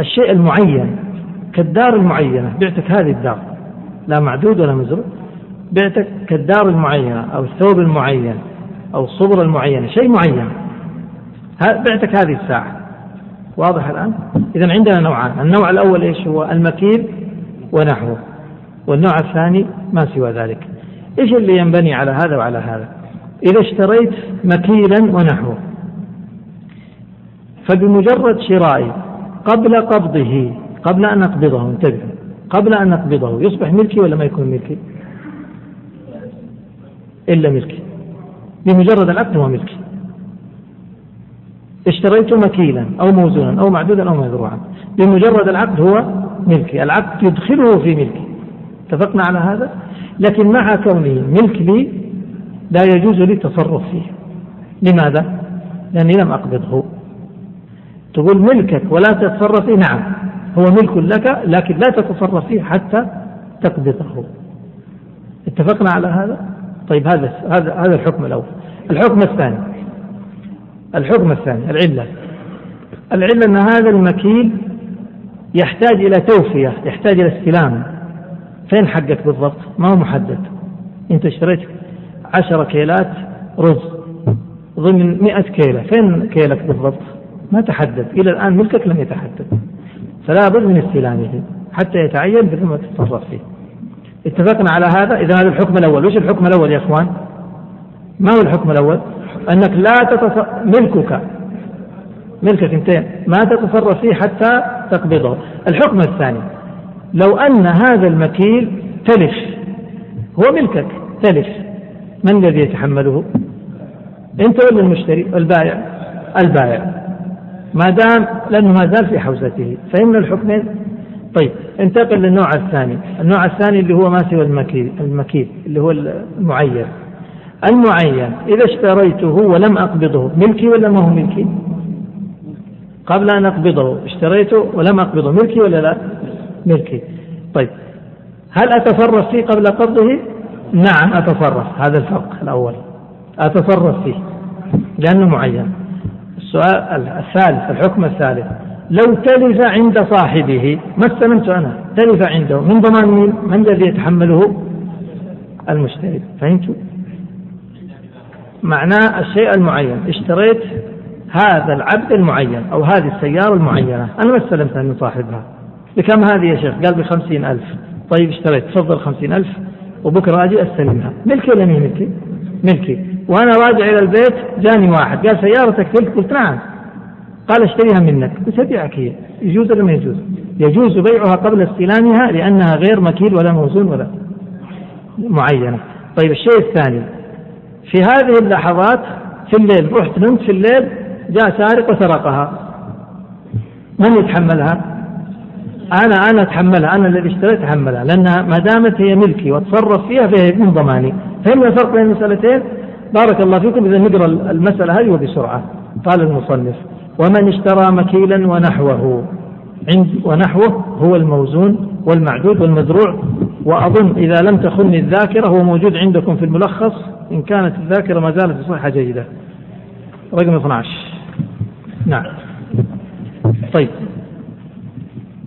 الشيء المعين كالدار المعينة. بعتك هذه الدار لا معدود ولا مزروع. بعتك كالدار المعينة أو الثوب المعين أو الصبر المعينة شيء معين. بعتك هذه الساعة. واضح الآن؟ إذا عندنا نوعان. النوع الأول إيش هو؟ المكيل ونحوه. والنوع الثاني ما سوى ذلك. إيش اللي ينبني على هذا وعلى هذا؟ إذا اشتريت مكيلا ونحوه فبمجرد شرائي قبل قبضه قبل أن أقبضه انتبه قبل أن أقبضه يصبح ملكي ولا ما يكون ملكي؟ إلا ملكي. بمجرد العقد هو ملكي. اشتريت مكيلا أو موزونا أو معدودا أو مزروعا بمجرد العقد هو ملكي. العقد يدخله في ملكي. اتفقنا على هذا؟ لكن مع كونه ملك لي لا يجوز لي التصرف فيه. لماذا؟ لأني لم أقبضه. تقول ملكك ولا تتصرف فيه؟ نعم هو ملك لك لكن لا تتصرف فيه حتى تقبضه. اتفقنا على هذا؟ طيب هذا هذا هذا الحكم الأول. الحكم الثاني. الحكم الثاني العلة. العلة أن هذا المكيل يحتاج إلى توفيه يحتاج إلى استلام. فين حقك بالضبط؟ ما هو محدد. انت اشتريت عشرة كيلات رز. ضمن مئة كيلة. فين كيلك بالضبط؟ ما تحدد. إلى الآن ملكك لم يتحدد. فلا بد من استلامه حتى يتعين بثم تتصرف فيه. اتفقنا على هذا؟ إذا هذا الحكم الأول. وش الحكم الأول يا إخوان؟ ما هو الحكم الأول؟ أنك لا تتصرف ملكك. ملكك انتين. ما تتصرف فيه حتى تقبضه. الحكم الثاني. لو أن هذا المكيل تلف. هو ملكك تلف. من الذي يتحمله؟ أنت ولا المشتري؟ البائع. البائع. ما دام لأنه ما زال في حوزته فإن الحكمين طيب انتقل للنوع الثاني. النوع الثاني اللي هو ما سوى المكيل المكيل اللي هو المعين. المعين إذا اشتريته ولم أقبضه ملكي ولا ما هو ملكي؟ قبل أن أقبضه اشتريته ولم أقبضه ملكي ولا لا؟ ملكي. طيب هل أتصرف فيه قبل قبضه؟ نعم أتصرف هذا الفرق الأول. أتصرف فيه لأنه معين. السؤال الثالث الحكم الثالث. لو تلف عند صاحبه ما استلمت أنا تلف عنده من ضمان مين؟ من الذي يتحمله؟ المشتري. فهمت؟ معناه الشيء المعين. اشتريت هذا العبد المعين أو هذه السيارة المعينة. أنا ما استلمتها من صاحبها. بكم هذه يا شيخ؟ قال بخمسين ألف. طيب اشتريت. تفضل خمسين ألف. وبكرة أجي أستلمها. ملكي ولا ملكي؟ ملكي. وأنا راجع إلى البيت جاني واحد. قال سيارتك تلك قلت نعم. قال اشتريها منك. قلت أبيعك هي. يجوز ولا ما يجوز؟ يجوز بيعها قبل استلامها لأنها غير مكيل ولا موزون ولا معينة. طيب الشيء الثاني. في هذه اللحظات في الليل رحت نمت في الليل جاء سارق وسرقها. من يتحملها؟ أنا أنا أتحملها أنا الذي اشتريت أتحملها لأنها ما دامت هي ملكي وأتصرف فيها فهي من ضماني فهمنا الفرق بين المسألتين. بارك الله فيكم إذا نقرأ المسألة هذه وبسرعة. قال المصنف ومن اشترى مكيلا ونحوه عند ونحوه هو الموزون والمعدود والمزروع وأظن إذا لم تخن الذاكرة هو موجود عندكم في الملخص إن كانت الذاكرة ما زالت بصحة جيدة. رقم 12 نعم. طيب.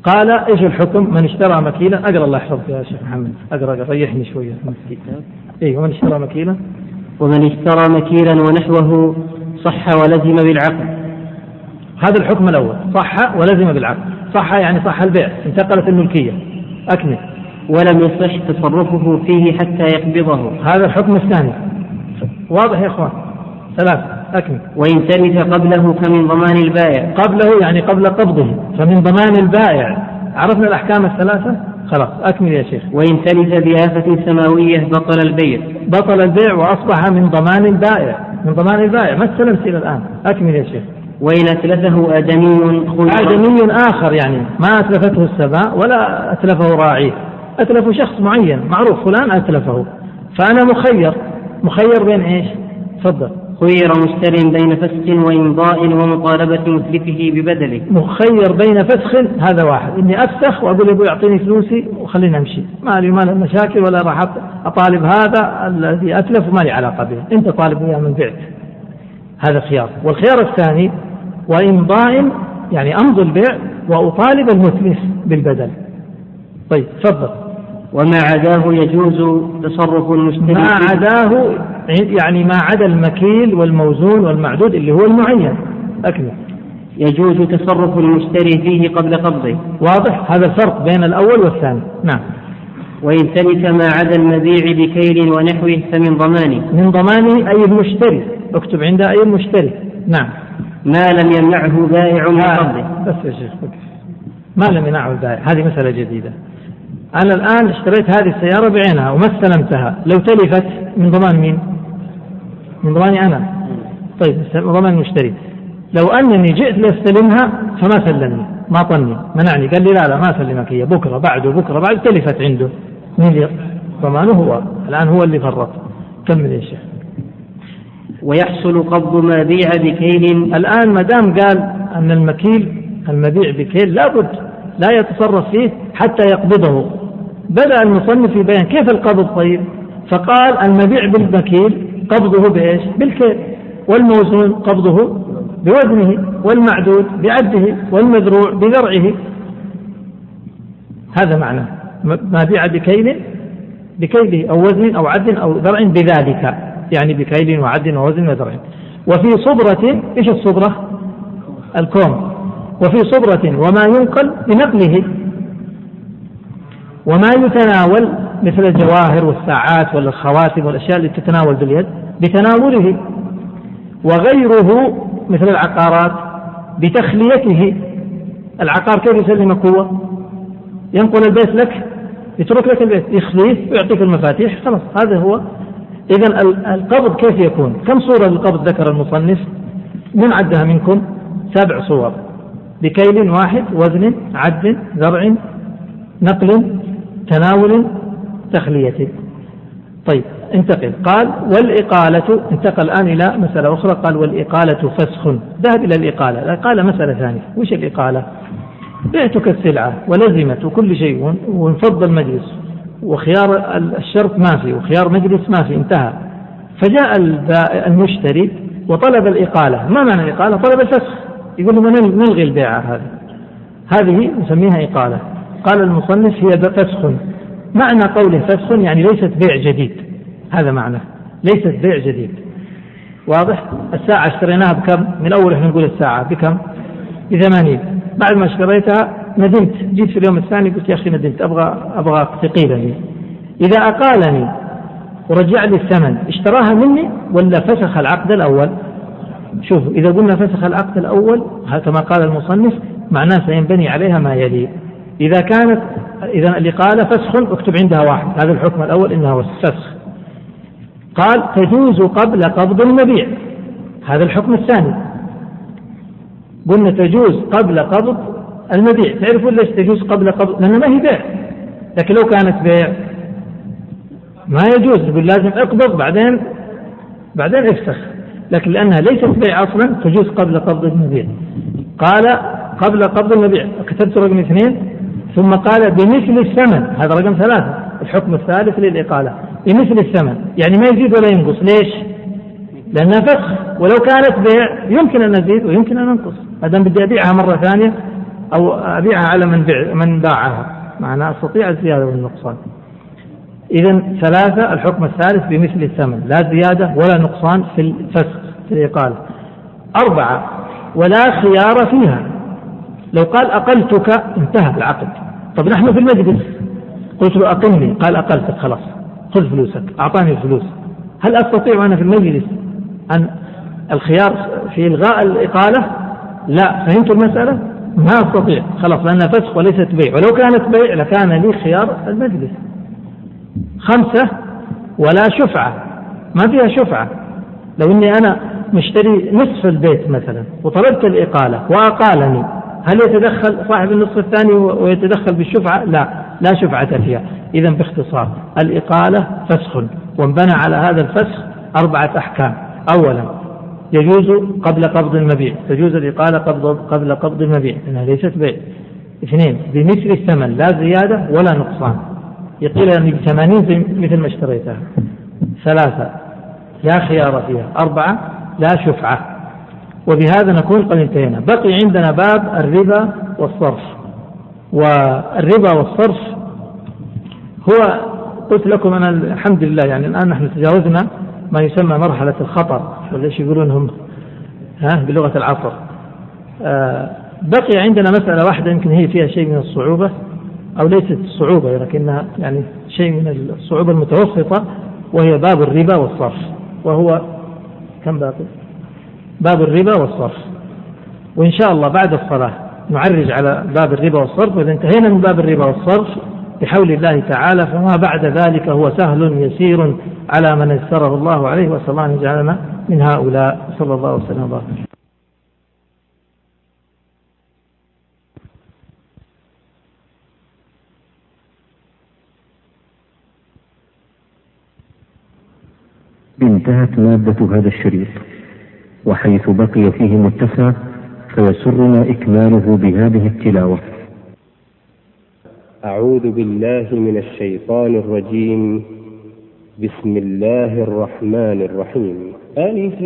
قال إيش الحكم؟ من اشترى مكيلا أقرأ الله يحفظك يا شيخ محمد. أقرأ أقرأ ريحني شوية. اي ومن اشترى مكيلا ومن اشترى مكيلا ونحوه صح ولزم بالعقد. هذا الحكم الأول. صح ولزم بالعقد. صح يعني صح البيع. انتقلت الملكية. أكمل. ولم يصح تصرفه فيه حتى يقبضه. هذا الحكم الثاني. واضح يا إخوان؟ ثلاث أكمل. وإن تلف قبله فمن ضمان البائع. قبله يعني قبل قبضه فمن ضمان البائع. عرفنا الأحكام الثلاثة؟ خلاص أكمل يا شيخ. وإن تلف بآفة سماوية بطل البيع. بطل البيع وأصبح من ضمان البائع. من ضمان البائع. ما استلمت إلى الآن؟ أكمل يا شيخ. وإن أتلفه آدمي آدمي آخر يعني. ما أتلفته السماء ولا أتلفه راعيه. أتلف شخص معين. معروف فلان أتلفه. فأنا مخير. مخير بين إيش؟ تفضل. خير مشتر بين فسخ وإمضاء ومطالبة مثلته ببدله. مخير بين فسخ هذا واحد. إني أفسخ وأقول أبوي أعطيني فلوسي وخليني أمشي ما لي مال مشاكل ولا راح أطالب هذا الذي أتلف وما لي علاقة به. أنت طالب إياه من بعت هذا خيار. والخيار الثاني وإمضاء يعني أمضي البيع وأطالب المتلف بالبدل. طيب تفضل. وما عداه يجوز تصرف المشتري ما عداه يعني ما عدا المكيل والموزون والمعدود اللي هو المعين. أكمل. يجوز تصرف المشتري فيه قبل قبضه. واضح. هذا الفرق بين الأول والثاني. نعم. وإن تلك ما عدا المبيع بكيل ونحوه فمن ضمانه. من ضمانه أي المشتري. اكتب عندها أي المشتري. نعم. ما لم يمنعه بائع من قبضه. بس يا شيخ ما لم يمنعه البائع. هذه مسألة جديدة. أنا الآن اشتريت هذه السيارة بعينها وما استلمتها. لو تلفت من ضمان مين؟ من ضماني أنا. طيب من ضمان المشتري. لو أنني جئت لأستلمها فما سلمني ما طني منعني. قال لي لا لا ما سلمك هي. بكرة بعده بكرة بعد تلفت عنده. مين ضمانه هو. الآن هو اللي فرط. كمل يا شيخ. ويحصل قبض ما بيع بكيل. الآن ما دام قال أن المكيل المبيع بكيل لابد لا يتصرف فيه حتى يقبضه. بدأ المصنف في بيان كيف القبض طيب. فقال المبيع بالمكيل قبضه بإيش؟ بالكيل. والموزون قبضه بوزنه والمعدود بعده والمزروع بزرعه. هذا معنى. ما بيع بكيل بكيله أو وزن أو عد أو زرع بذلك. يعني بكيل وعد ووزن وزرع. وفي صبرة إيش الصبرة؟ الكوم وفي صبرة وما ينقل بنقله وما يتناول مثل الجواهر والساعات والخواتم والأشياء التي تتناول باليد؟ بتناوله. وغيره مثل العقارات بتخليته. العقار كيف يسلمك هو ينقل البيت لك يترك لك البيت يخليه ويعطيك المفاتيح خلاص هذا هو. إذا القبض كيف يكون؟ كم صورة للقبض ذكر المصنف؟ من عدها منكم؟ سبع صور. بكيل واحد وزن عد زرع نقل. تناول تخلية طيب انتقل. قال والإقالة انتقل الآن إلى مسألة أخرى. قال والإقالة فسخ. ذهب إلى الإقالة. الإقالة مسألة ثانية. وش الإقالة؟ بعتك السلعة ولزمت وكل شيء وانفض المجلس وخيار الشرط ما في وخيار مجلس ما في انتهى. فجاء المشتري وطلب الإقالة. ما معنى الإقالة؟ طلب الفسخ. يقول له نلغي البيعة هذه؟ هذه نسميها إقالة. قال المصنف هي فسخ. معنى قوله فسخ يعني ليست بيع جديد. هذا معنى. ليست بيع جديد. واضح؟ الساعة اشتريناها بكم؟ من أول إحنا نقول الساعة بكم؟ بثمانين. بعد ما اشتريتها ندمت. جيت في اليوم الثاني قلت يا أخي ندمت. أبغى أبغى تقيلني إذا أقالني ورجع لي الثمن اشتراها مني ولا فسخ العقد الأول؟ شوف إذا قلنا فسخ العقد الأول كما قال المصنف معناه سينبني عليها ما يلي. إذا كانت إذا الإقالة فسخ اكتب عندها واحد. هذا الحكم الأول إنها فسخ قال تجوز قبل قبض المبيع. هذا الحكم الثاني. قلنا تجوز قبل قبض المبيع. تعرفون ليش تجوز قبل قبض؟ لأنها ما هي بيع. لكن لو كانت بيع ما يجوز. يقول لازم أقبض بعدين بعدين افسخ. لكن لأنها ليست بيع أصلا تجوز قبل قبض المبيع. قال قبل قبض المبيع. كتبت رقم اثنين. ثم قال بمثل الثمن. هذا رقم ثلاثة. الحكم الثالث للإقالة. بمثل الثمن. يعني ما يزيد ولا ينقص. ليش؟ لأنها فسخ ولو كانت بيع يمكن أن أزيد ويمكن أن أنقص ما دام بدي أبيعها مرة ثانية أو أبيعها على من بيع من باعها. معناه أستطيع الزيادة والنقصان. إذا ثلاثة. الحكم الثالث بمثل الثمن. لا زيادة ولا نقصان في الفسخ في الإقالة. أربعة. ولا خيار فيها. لو قال أقلتك انتهى العقد. طب نحن في المجلس. قلت له أقلني. قال أقلتك خلاص. خذ فلوسك. أعطاني الفلوس. هل أستطيع أنا في المجلس أن الخيار في إلغاء الإقالة؟ لا. فهمت المسألة؟ ما أستطيع. خلاص لأنها فسخ وليست بيع. ولو كانت بيع لكان لي خيار المجلس. خمسة ولا شفعة. ما فيها شفعة. لو إني أنا مشتري نصف البيت مثلا وطلبت الإقالة وأقالني هل يتدخل صاحب النصف الثاني ويتدخل بالشفعة؟ لا لا شفعة فيها. إذا باختصار الإقالة فسخ وانبنى على هذا الفسخ أربعة أحكام. أولا يجوز قبل قبض المبيع. تجوز الإقالة قبل قبل قبض المبيع. لأنها ليست بيع. اثنين بمثل الثمن لا زيادة ولا نقصان. يقيل أني بثمانين مثل ما اشتريتها. ثلاثة لا خيار فيها. أربعة لا شفعة. وبهذا نكون قد انتهينا. بقي عندنا باب الربا والصرف. والربا والصرف هو قلت لكم أنا الحمد لله يعني الآن نحن تجاوزنا ما يسمى مرحلة الخطر ولا إيش يقولون هم؟ ها؟ بلغة العصر. آه بقي عندنا مسألة واحدة يمكن هي فيها شيء من الصعوبة أو ليست صعوبة لكنها يعني شيء من الصعوبة المتوسطة وهي باب الربا والصرف. وهو كم باقي؟ باب الربا والصرف. وإن شاء الله بعد الصلاة نعرج على باب الربا والصرف وإذا انتهينا من باب الربا والصرف بحول الله تعالى فما بعد ذلك هو سهل يسير على من يسره الله عليه وصلى الله أن يجعلنا من هؤلاء. صلى الله وسلم وبارك. انتهت مادة هذا الشريط. وحيث بقي فيه متسع فيسرنا إكماله بهذه التلاوة. أعوذ بالله من الشيطان الرجيم. بسم الله الرحمن الرحيم. ألف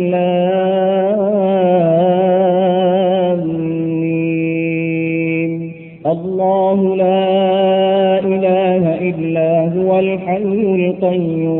الله لا إله إلا هو الحي القيوم.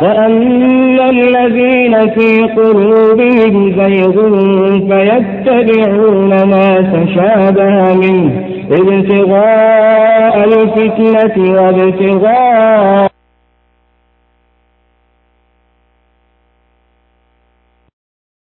فأما الذين في قلوبهم زيغ فيتبعون ما تشابه منه ابتغاء الفتنة وابتغاء